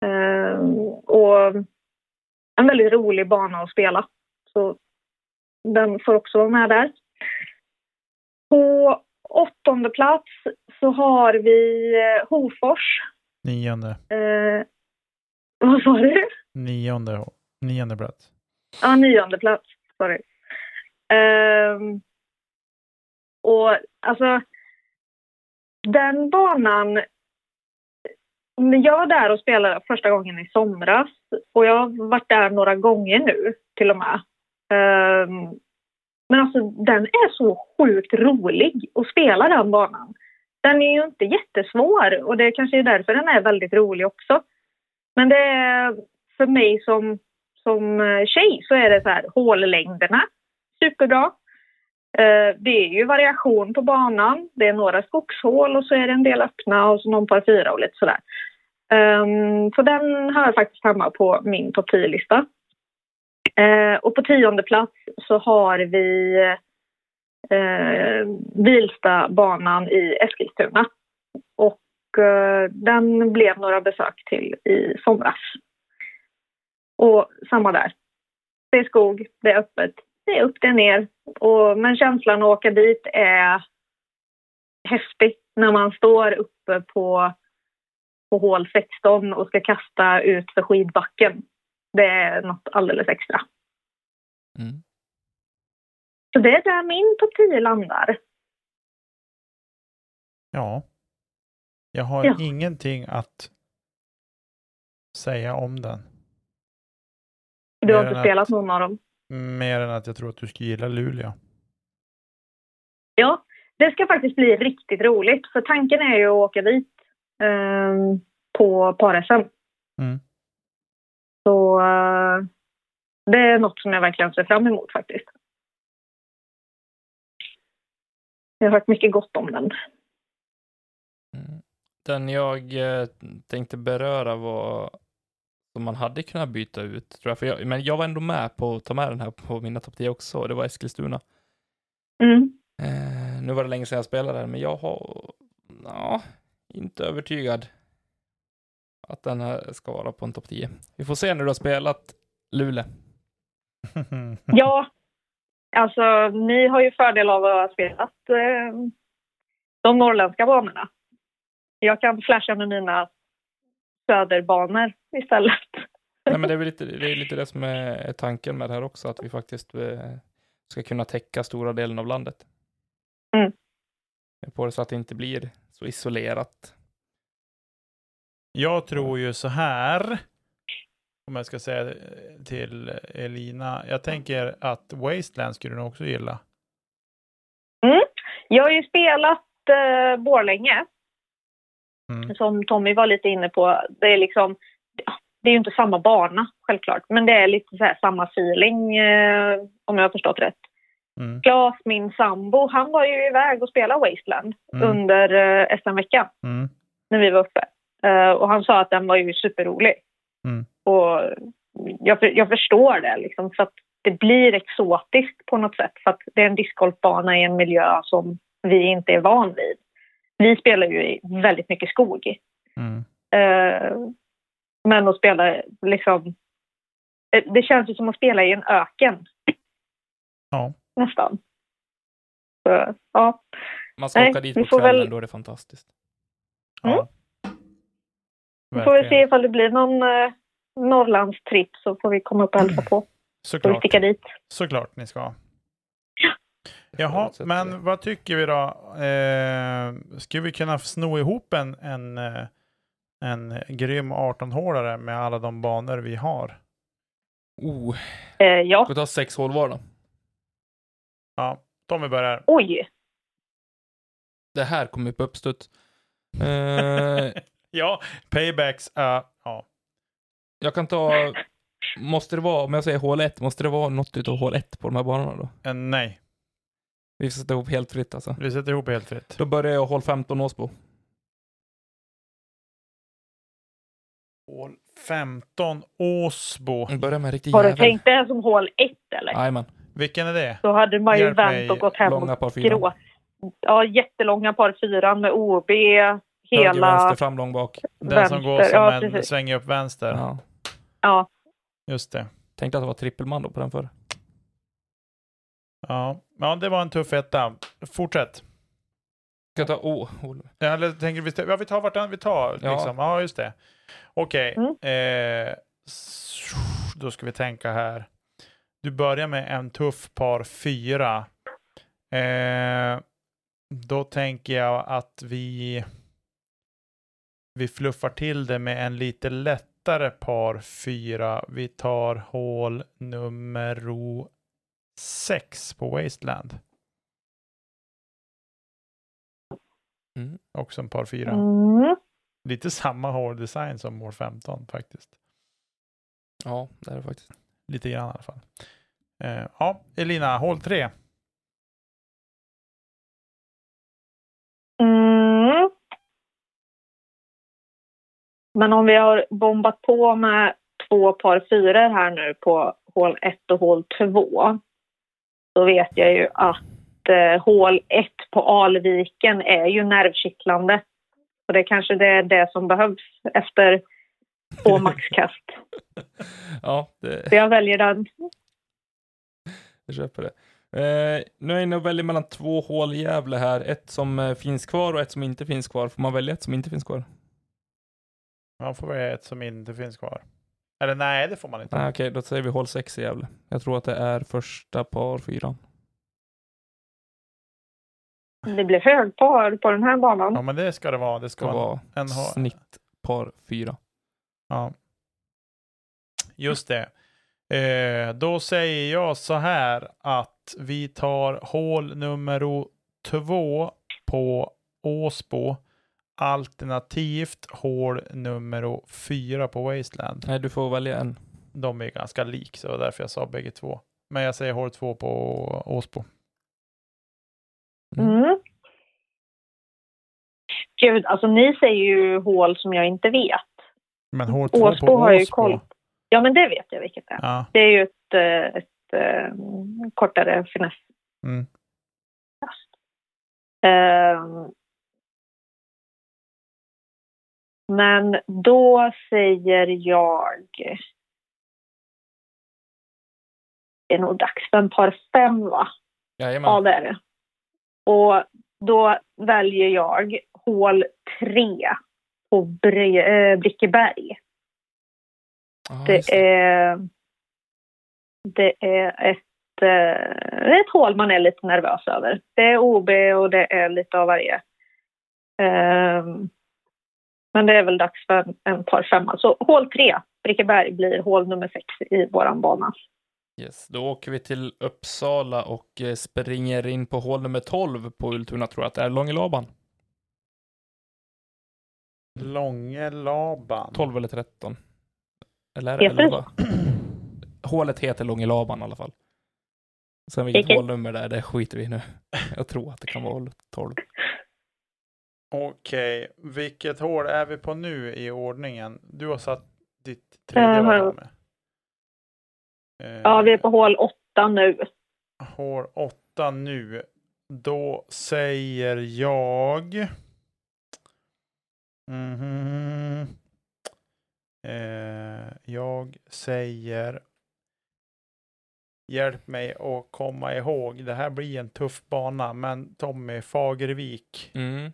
Eh, och en väldigt rolig bana att spela. Så den får också vara med där. På åttonde plats så har vi eh, Hofors. Nionde. Eh, vad sa du? Nionde, nionde plats. Ja, nionde plats. Sorry. Um, och alltså, den banan... Jag var där och spelade första gången i somras och jag har varit där några gånger nu till och med. Um, men alltså den är så sjukt rolig att spela den banan. Den är ju inte jättesvår och det kanske är därför den är väldigt rolig också. Men det är för mig som, som eh, tjej så är det så här hållängderna superbra. Eh, det är ju variation på banan. Det är några skogshål och så är det en del öppna och så någon par fyra och lite sådär. Ehm, så den har jag faktiskt hemma på min topp 10-lista. Eh, och på tionde plats så har vi eh, Bilstabanan i Eskilstuna. Och den blev några besök till i somras. Och samma där. Det är skog, det är öppet, det är upp, det är ner. Och, men känslan att åka dit är häftig när man står uppe på, på hål 16 och ska kasta ut för skidbacken. Det är något alldeles extra. Mm. Så det är där min topp 10 landar. Ja. Jag har Ja. ingenting att säga om den. Du har inte spelat någon av dem. Mer än att jag tror att du skulle gilla Luleå. Ja, det ska faktiskt bli riktigt roligt. För tanken är ju att åka dit ehm, på par-SM. Mm. Så eh, det är något som jag verkligen ser fram emot faktiskt. Jag har hört mycket gott om den. Mm. Den jag eh, tänkte beröra var som man hade kunnat byta ut, tror jag. För jag. Men jag var ändå med på att ta med den här på mina topp 10 också. Det var Eskilstuna. Mm. Eh, nu var det länge sedan jag spelade den, men jag har ja, inte övertygad att den här ska vara på en topp 10. Vi får se när du har spelat Luleå. Ja, alltså ni har ju fördel av att ha spelat eh, de norrländska banorna. Jag kan flasha med mina söderbanor istället. Nej, men det är väl lite det, är lite det som är, tanken med det här också, att vi faktiskt eh, ska kunna täcka stora delen av landet. Mm. På det så att det inte blir så isolerat. Jag tror ju så här. Om jag ska säga till Elina. Jag tänker att Wasteland skulle du nog också gilla. Jag har ju spelat eh, Borlänge, Mm. som Tommy var lite inne på. Det är liksom, det är ju inte samma bana självklart, men det är lite så här samma feeling eh, om jag har förstått rätt. Mm. Klas, min sambo, han var ju iväg och spelade Wasteland Mm. under eh, SM-veckan Mm. när vi var uppe. Eh, och han sa att den var ju superrolig. Mm. Och jag, jag förstår det, liksom, för att det blir exotiskt på något sätt. För att det är en discgolfbana i en miljö som vi inte är van vid. Vi spelar ju väldigt mycket skog. Mm. Eh, men att spela liksom... eh, Det känns ju som att spela i en öken. Ja. Nästan. Så, ja. Man ska Nej, åka dit på kvällen, väl- då är det fantastiskt. ja. Vi får väl se ifall det blir någon eh, Norrlandstripp så får vi komma upp och hälsa på. Såklart. sticka dit. Såklart ni ska. Ja. Jaha, men vad tycker vi då? Eh, skulle vi kunna sno ihop en, en, eh, en grym 18-hålare med alla de banor vi har? Oh, Eh, ja, ska vi ta sex hål var då? Ja, Tommy börjar. oj. Det här kommer upp uppstuds. Eh, Ja, paybacks. eh, ja. jag kan ta... Måste det vara, om jag säger hål 1, måste det vara något utav hål 1 på de här banorna då? Eh, nej, Vi sätter ihop helt fritt alltså. vi sätter ihop helt fritt. Då börjar jag hål 15 Åsbo. Hål 15, Åsbo. Vi börjar med riktig Har du jävel. tänkt det som hål ett eller? Jajamän. Vilken är det? Då hade man ju Hjälp vänt och gått hem Långa och par fyra. gråt. Ja, jättelånga par fyran med OB, Höger, hela... vänster, fram, lång, bak. Den som går Vänster, som ja, en precis. svänger upp vänster. Ja. Ja, Just det. Tänkte att det var trippelman då på den förr. Ja. ja, det var en tuff etta. Fortsätt. Ska ta... Oh, hål. Ja, Eller tänker vi, ja, vi tar vartannat, vi tar Ja. liksom. Ja, just det. Okej. Mm. Eh, då ska vi tänka här. Du börjar med en tuff par fyra. Eh, då tänker jag att vi vi fluffar till det med en lite lättare par fyra. Vi tar hål nummer sex på Wasteland. Mm. Också en par fyra. mm. Lite samma håldesign som mål 15 faktiskt. Ja, det är det faktiskt. Lite grann i alla fall. Eh, ja, Elina, hål 3. Mm. Men om vi har bombat på med två par fyror här nu på hål 1 och hål 2 så vet jag ju att eh, hål 1 på Alviken är ju nervkittlande. Och det kanske det är det som behövs efter två maxkast. ja, det, Så jag väljer den. jag köper det. Eh, nu är jag inne och väljer mellan två hål i Gävle här. Ett som eh, finns kvar och ett som inte finns kvar. Får man välja ett som inte finns kvar? Man får välja ett som inte finns kvar. Eller nej, det får man inte. Nej, okej, då säger vi hål 6 i Gävle. Jag tror att det är första par fyran. Det blir hög par på den här banan. Ja, men det ska det vara. Det ska Ska vara en snitt par fyra. Ja. Just det. Eh, då säger jag så här att vi tar hål nummer två på Åsbo. Alternativt hål nummer fyra på Wasteland. Nej, du får välja en. De är ganska lik, så det var därför jag sa bägge två. Men jag säger hål två på Åsbo. Mm. Gud, alltså ni säger ju hål som jag inte vet. Men hål två Åsbo på har jag ju Åsbo. koll. Ja, men det vet jag vilket det är. Ja. Det är ju ett, eh, ett, eh, kortare finess. Mm. Ehm, men då säger jag... Det är nog dags för en par fem, va? Jajamän. Ja, det är det. Och då väljer jag hål tre på Bre- eh, Brickeberg. Just Det är, det är ett, eh, ett hål man är lite nervös över. Det är OB och det är lite av varje. Ehm, men det är väl dags för en, en par femma. Så hål tre, Brickeberg, blir hål nummer sex i våran bana. Yes, då åker vi till Uppsala och eh, springer in på hål nummer 12 på Ultuna, tror jag att det är Långelaban. Långelaban. 12 eller 13. Eller är det Heter det 11? Hålet heter Långelaban i alla fall. Sen vilket Vilket? hålnummer det är, det skiter vi i nu. Jag tror att det kan vara hål 12. Okej, vilket hål är vi på nu i ordningen? Du har satt ditt tredje framme. Eh, Ja, vi är på hål åtta nu. Hål åtta nu. Då säger jag... Mhm. Eh, jag säger... Hjälp mig att komma ihåg. Det här blir en tuff bana, men Tommy Fagervik. Mm.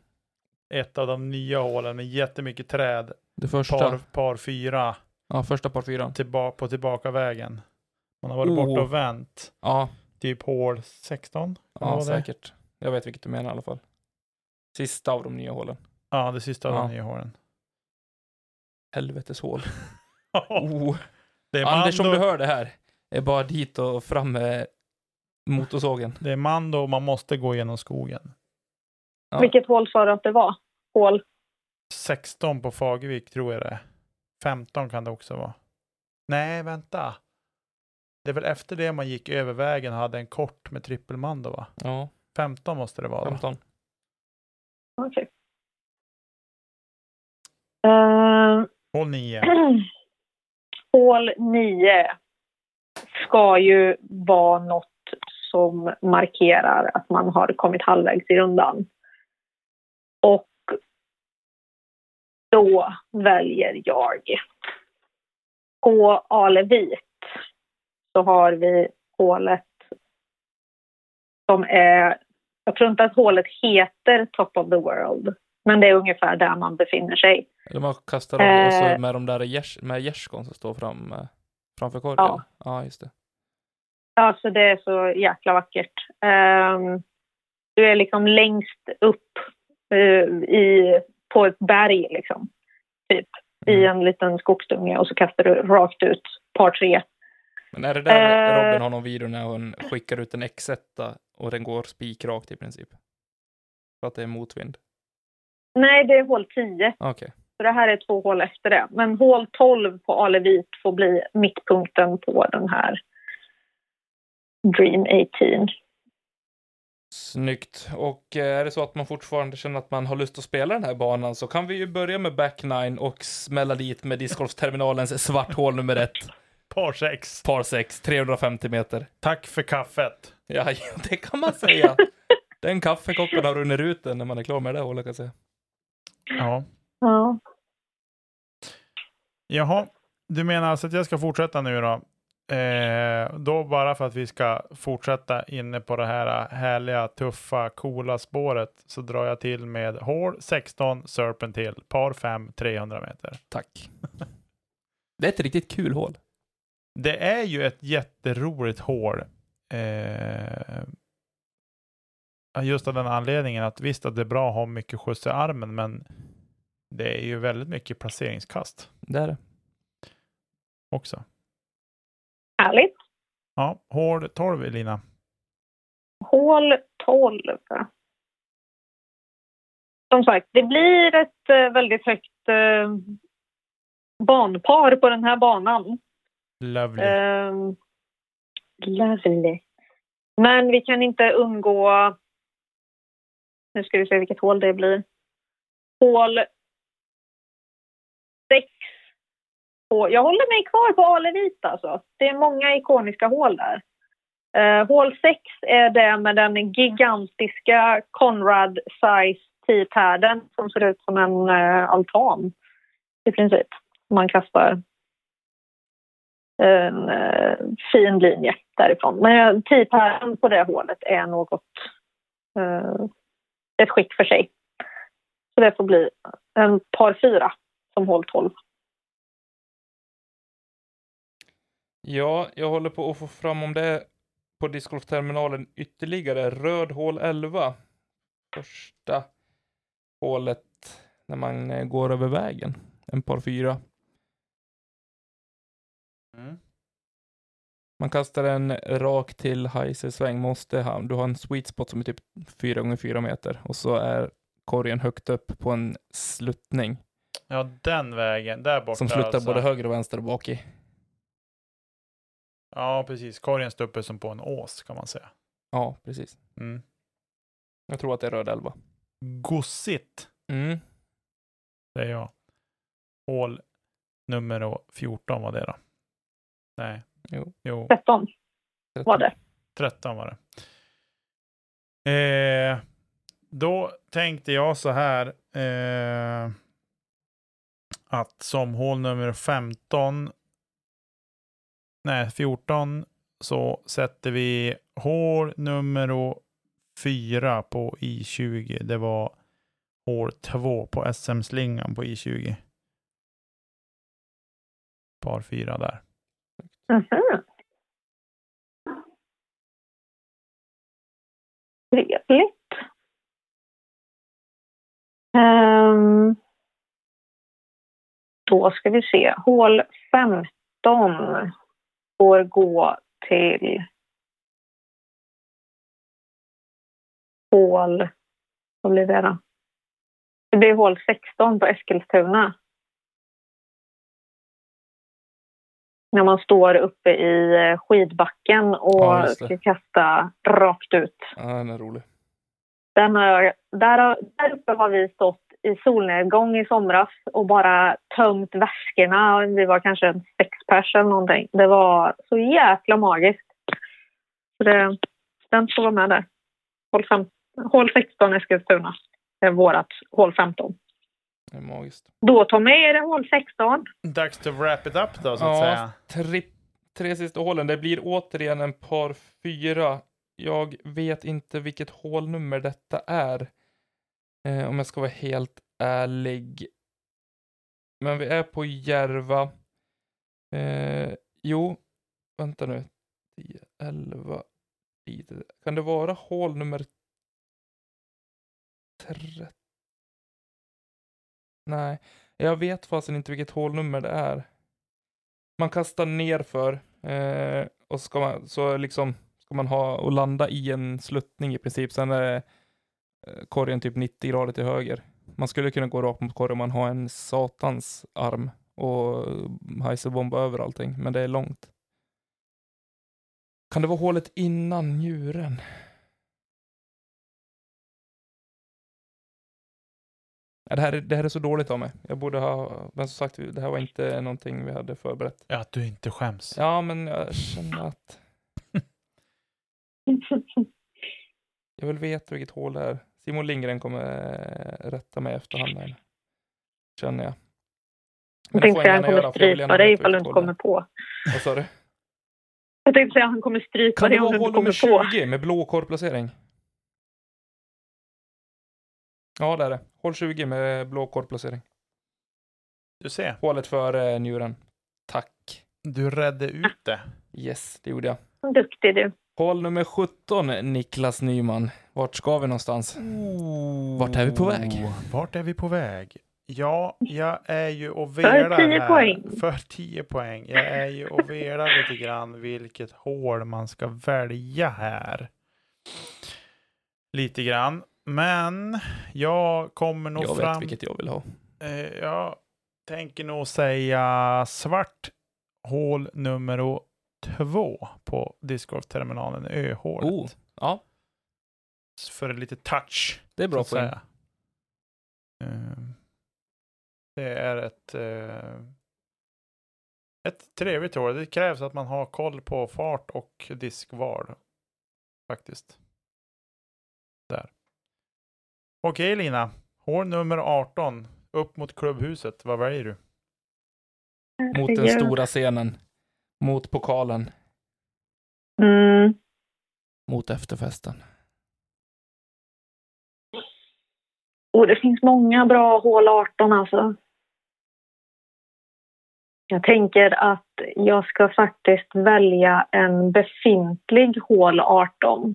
Ett av de nya hålen med jättemycket träd. Det första. Par, par fyra Ja, första par fyra. tillba på tillbakavägen. Man har varit Oh. borta och vänt. Ja, Typ hål 16. Kan det ja säkert. Jag vet vilket du menar i alla fall. Sista av de nya hålen. Ja, det sista av Ja. de nya hålen. Helvetes hål. Oh. det, är Anders, om du hör det här, är bara dit och fram med motorsågen. det är Mando och man måste gå genom skogen. Ja. Vilket hål sa du att det var? Hål? 16 på Fagervik tror jag det är. 15 kan det också vara. Nej, vänta. Det är väl efter det man gick över vägen och hade en kort med trippelmando va? Ja, 15 måste det vara. då. 15. Okej. Eh, Hål 9. hål 9 ska ju vara något som markerar att man har kommit halvvägs i rundan. Och då väljer jag på Alevit så har vi hålet som är, jag tror inte att hålet heter Top of the World, men det är ungefär där man befinner sig. Eller man kastar av och så Eh. med de där gärs, med gärdsgården som står fram, eh, framför korken. Ja. ja, just det. Alltså det är så jäkla vackert. Ehm, du är liksom längst upp eh, i, på ett berg liksom. Typ. I Mm. en liten skogsdunge och så kastar du rakt ut par tre. Men är det där Eh. Robin har någon video när hon skickar ut en X1 och den går spikrakt i princip? För att det är motvind? Nej, det är hål 10. Okej. Så det här är två hål efter det. Men hål 12 på Alevit får bli mittpunkten på den här Dream 18. Snyggt. Och eh, är det så att man fortfarande känner att man har lust att spela den här banan så kan vi ju börja med back nine och smälla dit med discgolfterminalens svart hål nummer ett. Par 6. Par 6, 350 meter. Tack för kaffet. Ja, det kan man säga. Den kaffekoppen har runnit ut när man är klar med det hålet kan jag säga. Ja. Ja. Jaha, du menar alltså att jag ska fortsätta nu då? Eh, då bara för att vi ska fortsätta inne på det här härliga, tuffa, coola spåret så drar jag till med hål 16 Serpent Hill, par 5, 300 meter. Tack. Det är ett riktigt kul hål. Det är ju ett jätteroligt hål. Eh, just av den anledningen att visst att det är bra att ha mycket skjuts i armen, men det är ju väldigt mycket placeringskast Det är det. också. Härligt. Ja, hål 12 Elina. Hål 12. Som sagt, det blir ett eh, väldigt högt eh, banpar på den här banan. Lovely. Um, lovely. Men vi kan inte undgå... Nu ska vi se vilket hål det blir. Hål 6. Jag håller mig kvar på Alevit alltså. Det är många ikoniska hål där. Uh, hål 6 är det med den gigantiska Conrad Size T-paden som ser ut som en uh, altan i princip. Man kastar en eh, fin linje därifrån. Men T-paden på det hålet är något Eh, ett skick för sig. Så det får bli en par fyra som hål 12. Ja, jag håller på att få fram om det är på discgolfterminalen ytterligare. Röd hål 11. Första hålet när man eh, går över vägen. En par fyra. Mm. Man kastar den rakt till Heiser-sväng. Måste ha, du har en sweet spot som är typ 4 gånger 4 meter och så är korgen högt upp på en sluttning Ja, den vägen. Där borta. som slutar alltså. både höger och vänster och bak i. Ja, precis. Korgen står uppe som på en ås kan man säga. Ja, precis. Mm. Jag tror att det är röd 11. Gossigt, Mm. säger jag. Hål nummer 14 var det då. Nej. Jo. Jo, 13 var det. 13 var det. Eh, då tänkte jag så här. Eh, att som hål nummer 15. Nej, 14 så sätter vi hål nummer 4 på I20. Det var hål 2 på SM-slingan på I20. Par 4 där. Mhm. Trevligt. Um, då ska vi se. Hål 15 får gå till hål... Vad blir det då? Det blir hål 16 på Eskilstuna. När man står uppe i eh, skidbacken och Ja, det. ska kasta rakt ut. Ja, den är rolig. Den har, där, har, där uppe har vi stått i solnedgång i somras och bara tömt väskorna. Vi var kanske en sex pers eller någonting. Det var så jäkla magiskt. Så det, den får vara med där. Hål, fem, hål 16 Eskilstuna är vårat hål 15. Det är magiskt. Då Tommy är det hål 16. Dags to wrap it up då så att Ja, säga. tri, tre sista hålen. Det blir återigen en par fyra. Jag vet inte vilket hålnummer detta är. Eh, om jag ska vara helt ärlig. Men vi är på Järva. Eh, jo, vänta nu. 10, 11, lite. Kan det vara hål nummer 13? Nej, jag vet fasen inte vilket hålnummer det är. Man kastar nerför, eh, och ska man, så liksom ska man ha och landa i en sluttning i princip. Sen är eh, korgen typ 90 grader till höger. Man skulle kunna gå rakt mot korgen om man har en satans arm och heiselbomba över allting, men det är långt. Kan det vara hålet innan njuren? Ja, det, här, är- det här är så dåligt av mig. Jag borde ha, men som sagt, det här var inte någonting vi hade förberett. Ja, att du inte skäms. Ja, men jag känner att jag vill veta vilket hål det är. Simon Lindgren kommer eh, rätta mig efterhand här. Känner jag. Jag det tänkte säga att han kommer strypa dig ifall du inte hål det kommer på. Vad sa du? Jag tänkte säga att han kommer strypa Kan dig det om vara du hål inte kommer nummer på. 20 med blå korplacering? Ja, det är det. Hål 20 med blå korplacering. Du ser, Hålet för eh, njuren. Tack. du redde ut det. Yes, det gjorde jag. Duktig du. Hål nummer 17, Niklas Nyman. Vart ska vi någonstans? Vart är vi på väg? Oh, Vart är vi på väg? Ja, jag är ju och velar 10 här. poäng. För 10 poäng. Jag är ju och velar lite grann vilket hål man ska välja här. Lite grann. Men jag kommer nog Jag fram... vet vilket jag vill ha. Eh, jag tänker nog säga svart hål nummer två på discgolfterminalen, ö-hålet. Oh, ja, För lite touch. det är bra poäng. Eh, Det är ett, eh, ett trevligt hål. Det krävs att man har koll på fart och diskval. Faktiskt. Där. Okej Lina. Hål nummer 18. Upp mot klubbhuset. Vad väljer du? Mot den stora scenen. Mot pokalen. Mm. Mot efterfesten. Och det finns många bra hål 18 alltså. Jag tänker att jag ska faktiskt välja en befintlig hål 18.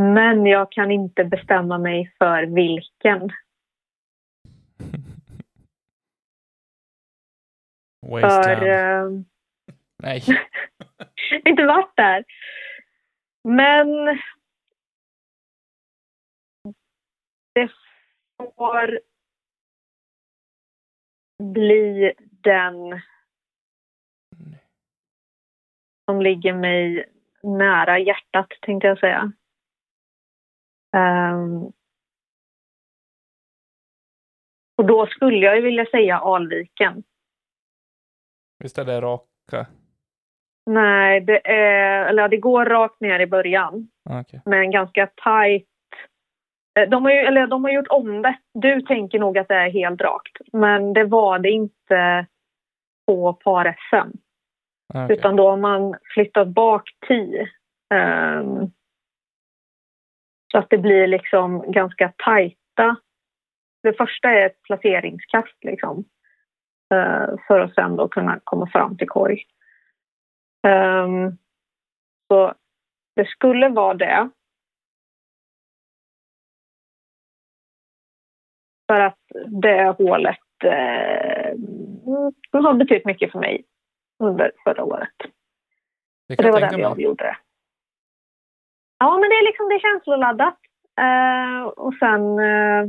Men jag kan inte bestämma mig för vilken. För eh, Nej, inte varit där. Men det får bli den som ligger mig nära hjärtat, tänkte jag säga. Ehm, och då skulle jag ju vilja säga Alviken. visst är det raka? Nej, det, är, eller det går rakt ner i början. Ah, okej. med en ganska tajt... eh, De har, ju, eller de har gjort om det. Du tänker nog att det är helt rakt, men det var det inte på par-SM. Ah, okej. Utan då har man flyttat bak 10. ehm, så att det blir liksom ganska tajta. Det första är ett placeringskast liksom. eh, för att sen då kunna komma fram till korg. Ehm, så det skulle vara det. För att det hålet eh, har betytt mycket för mig under förra året. Det det var jag där mig. avgjorde det. Ja, men det är liksom det är känsloladdat. Eh, och sen... Eh,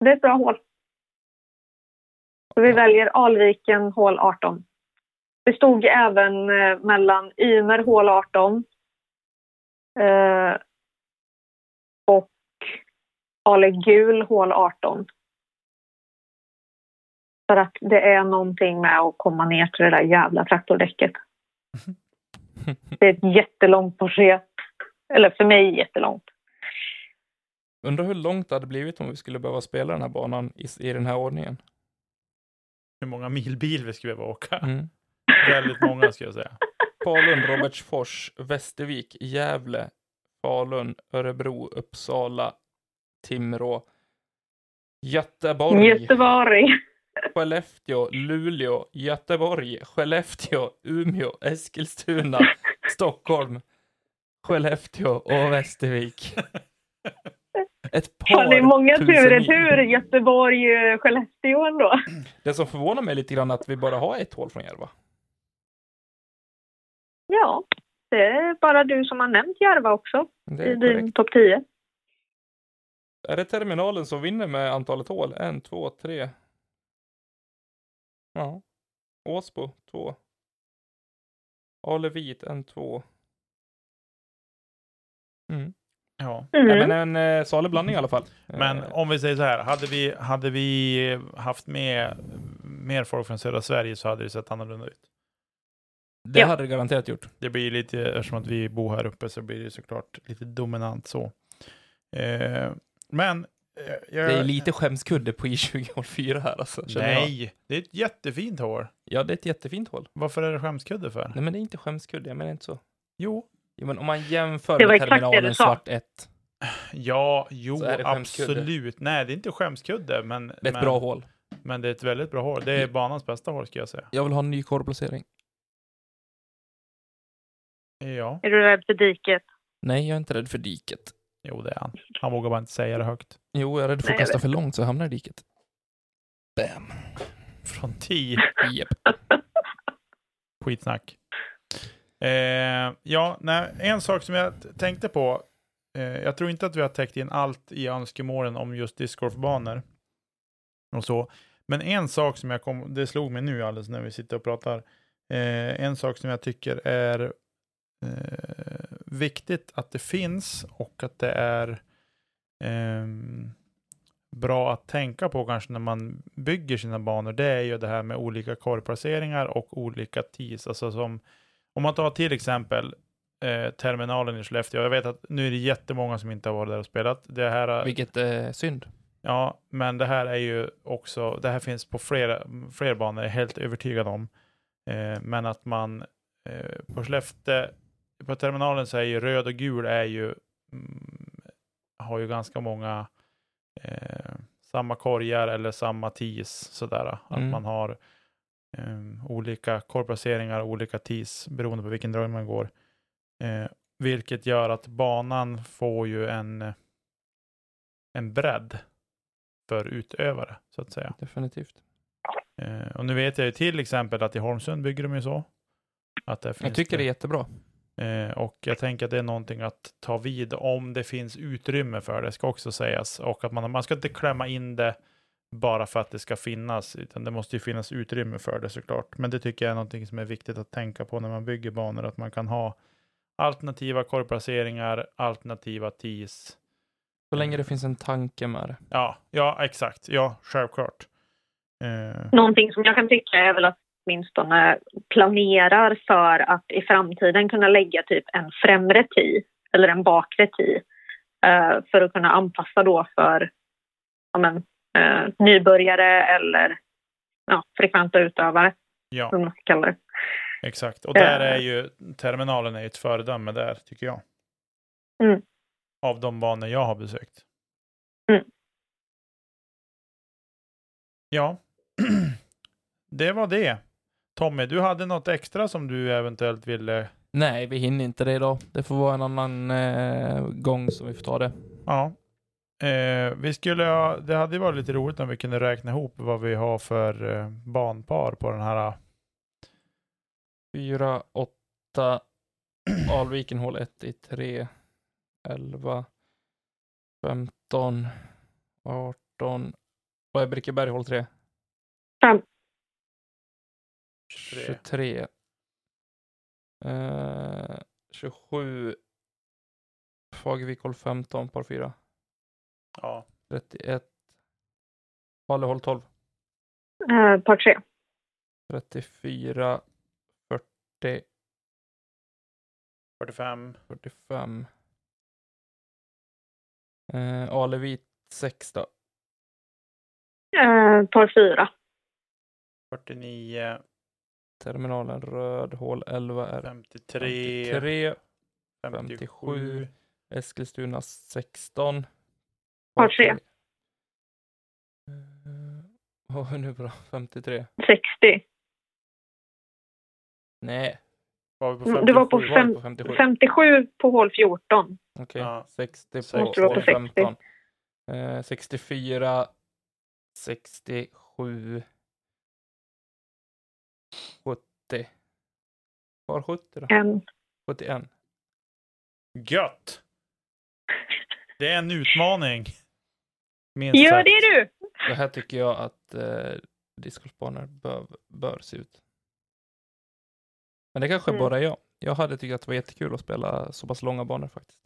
det är ett bra hål. Så vi väljer Alviken hål 18. Det stod även eh, mellan Ymer hål 18 eh, och Ale Gul hål 18. För att det är någonting med att komma ner till det där jävla traktordäcket. Det är ett jättelångt porträtt. Eller för mig jättelångt. Undrar hur långt det hade blivit om vi skulle behöva spela den här banan i, i den här ordningen. Hur många mil bil vi skulle behöva åka. Mm. Väldigt många skulle jag säga. Falun, Robertsfors, Västervik, Gävle, Falun, Örebro, Uppsala, Timrå, Göteborg, Göteborg. Skellefteå, Luleå, Göteborg, Skellefteå, Umeå, Eskilstuna, Stockholm, Skellefteå och Västervik. Ett par Fan, det är många tusen tur Göteborg, eh, Skellefteå ändå. Det som förvånar mig lite grann är att vi bara har ett hål från Järva. Ja, det är bara du som har nämnt Järva också Det i är din topp 10. Är det terminalen som vinner med antalet hål? En, två, tre. Ja. Åsbo, två. Alevit, en, två. Mm. Ja. Mm. Ja, men en eh, salig blandning i alla fall. Men Eh, om vi säger så här, hade vi, hade vi haft med mer folk från södra Sverige så hade det sett annorlunda ut. det ja. hade det garanterat gjort. Det blir lite, eftersom att vi bor här uppe så blir det såklart lite dominant så. Eh, men jag, Det är lite skämskudde på I20 hål 4 här alltså. känner jag. Nej, det är ett jättefint hål. Ja, det är ett jättefint hål. Varför är det skämskudde för? Nej, men det är inte skämskudde. Jag menar inte så. Jo, Jo, men om man jämför med terminalen svart 1. ja, jo, absolut. Nej, det är inte skämskudde, men... Det är ett men, bra hål. Men det är ett väldigt bra hål. Det är banans bästa hål ska jag säga. Jag vill ha en ny korvplacering. Ja, Är du rädd för diket? Nej, jag är inte rädd för diket. Jo det är han. Han vågar bara inte säga det högt. Jo, jag är rädd för att kasta för långt så jag hamnar i diket. Bam. Från 10. Japp. Skitsnack. Eh, ja, nej, en sak som jag tänkte på. Eh, jag tror inte att vi har täckt in allt i önskemålen om just discgolfbanor. Och så. Men en sak som jag kom, det slog mig nu alldeles när vi sitter och pratar. Eh, en sak som jag tycker är eh, viktigt att det finns och att det är ehm, bra att tänka på kanske när man bygger sina banor, det är ju det här med olika korgplaceringar och olika tees. Alltså som, om man tar till exempel eh, terminalen i Skellefteå. Jag vet att nu är det jättemånga som inte har varit där och spelat. Det här, Vilket är synd. ja, men det här är ju också, det här finns på flera, fler banor, jag är helt övertygad om. Eh, men att man eh, på Skellefteå, på terminalen så är ju röd och gul är ju, mm, har ju ganska många eh, samma korgar eller samma tees sådär. Att Mm. man har eh, olika korgplaceringar och olika tees beroende på vilken drag man går. Eh, vilket gör att banan får ju en, en bredd för utövare så att säga. Definitivt. Eh, och nu vet jag ju till exempel att i Holmsund bygger de ju så. Att Jag finns tycker det är jättebra. Eh, och jag tänker att det är någonting att ta vid om det finns utrymme för det, ska också sägas. Och att man, man ska inte klämma in det bara för att det ska finnas, utan det måste ju finnas utrymme för det såklart. Men det tycker jag är någonting som är viktigt att tänka på när man bygger banor, att man kan ha alternativa korgplaceringar, alternativa tees. Så länge det finns en tanke med det. Ja, ja exakt. Ja, självklart. Eh, Någonting som jag kan tycka är väl att åtminstone planerar för att i framtiden kunna lägga typ en främre tee eller en bakre tee eh, för att kunna anpassa då för ja, men, eh, nybörjare eller ja, frekventa utövare, ja, som man ska kalla det. exakt. Och där Eh. är ju terminalen är ju ett föredöme där, tycker jag. Mm. Av de banor jag har besökt. Mm. Ja, det var det. Tommy, du hade något extra som du eventuellt ville... Nej, vi hinner inte det idag. Det får vara en annan eh, gång som vi får ta det. Ja. Eh, vi skulle ha, det hade varit lite roligt om vi kunde räkna ihop vad vi har för eh, banpar på den här. 4, 8, Alviken hål 1 i 3, 11, 15, 18. Vad är Brickeberg hål 3? Fem. 23. 23. Eh, 27. Fagervik hål 15, par 4. Ja. 31. Falu hål 12. Eh, par tre. 34. 40. 45. 45. Eh, Alevit 6 då. Eh, par fyra. 49. Terminalen röd, hål 11 är 53. 53. 57. Eskilstuna 16. Par tre. Eh, Vad har vi nu bra? 53? 60. Nej, Var vi på Mm, det var på 57? var på 57? 57 på hål 14. Okej, Ja. 60 Måste på vara på hål 60. 15. Eh, 64, 67, 70. Var 70 då? En. 71. Gött! Det är en utmaning. Minst Gör sagt. det du! Så här tycker jag att eh, discgolfbanor bör, bör se ut. Men det kanske Mm. bara är jag. Jag hade tyckt att det var jättekul att spela så pass långa banor faktiskt.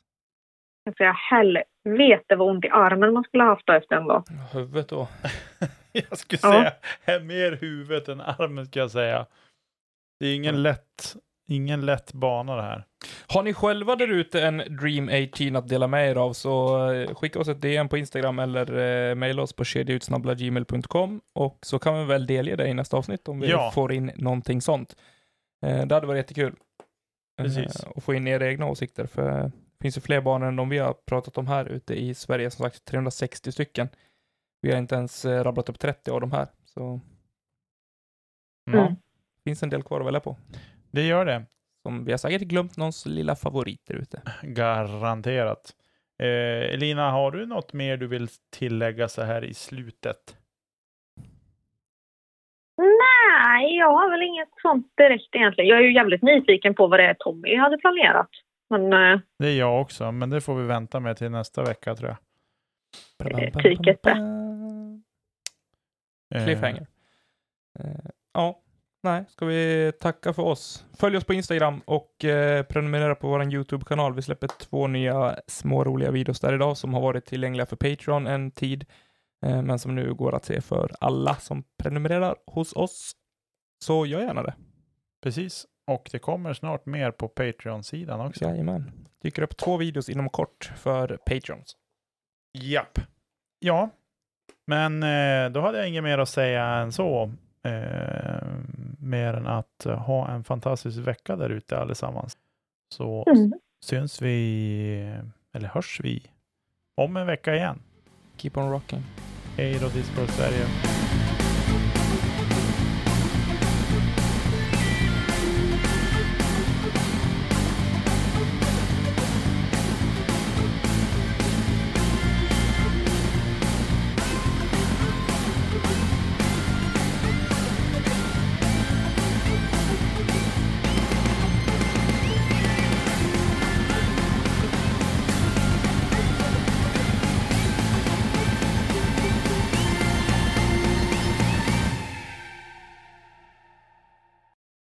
Alltså jag helvete vad ont i armen man skulle ha haft då efter en dag. Huvudet då. Jag skulle Ja. säga är mer huvudet än armen ska jag säga. Det är ingen lätt, ingen lätt bana det här. Har ni själva där ute en Dream 18 att dela med er av så eh, skicka oss ett DM på Instagram eller eh, mejla oss på kedjautsnabblagmail.com och så kan vi väl delge det i nästa avsnitt om vi Ja. får in någonting sånt. Eh, det hade varit jättekul. Eh, Precis. och få in era egna åsikter för det finns ju fler banor än de vi har pratat om här ute i Sverige. Som sagt 360 stycken. Vi har inte ens eh, rabblat upp 30 av de här, så Ja, Mm. Finns en del kvar att välja på. det gör det. Som vi har säkert glömt någons lilla favorit där ute. Garanterat. Eh, Elina, har du något mer du vill tillägga så här i slutet? Nej, jag har väl inget sånt direkt egentligen. Jag är ju jävligt nyfiken på vad det är Tommy hade planerat. Men eh, Det är jag också, men det får vi vänta med till nästa vecka tror jag. Tyket det. Eh, Cliffhanger. Eh, ja, nej, ska vi tacka för oss. Följ oss på Instagram och eh, prenumerera på vår YouTube-kanal. Vi släpper två nya små roliga videos där idag som har varit tillgängliga för Patreon en tid, eh, men som nu går att se för alla som prenumererar hos oss. Så gör gärna det. Precis, och det kommer snart mer på Patreon-sidan också. Jajamän. Dyker upp två videos inom kort för Patrons. Japp. Ja, men eh, då hade jag inget mer att säga än så. Eh, mer än att ha en fantastisk vecka där ute allesammans. Så mm. syns vi, eller hörs vi, om en vecka igen. Keep on rocking. Hej då Discord Sverige.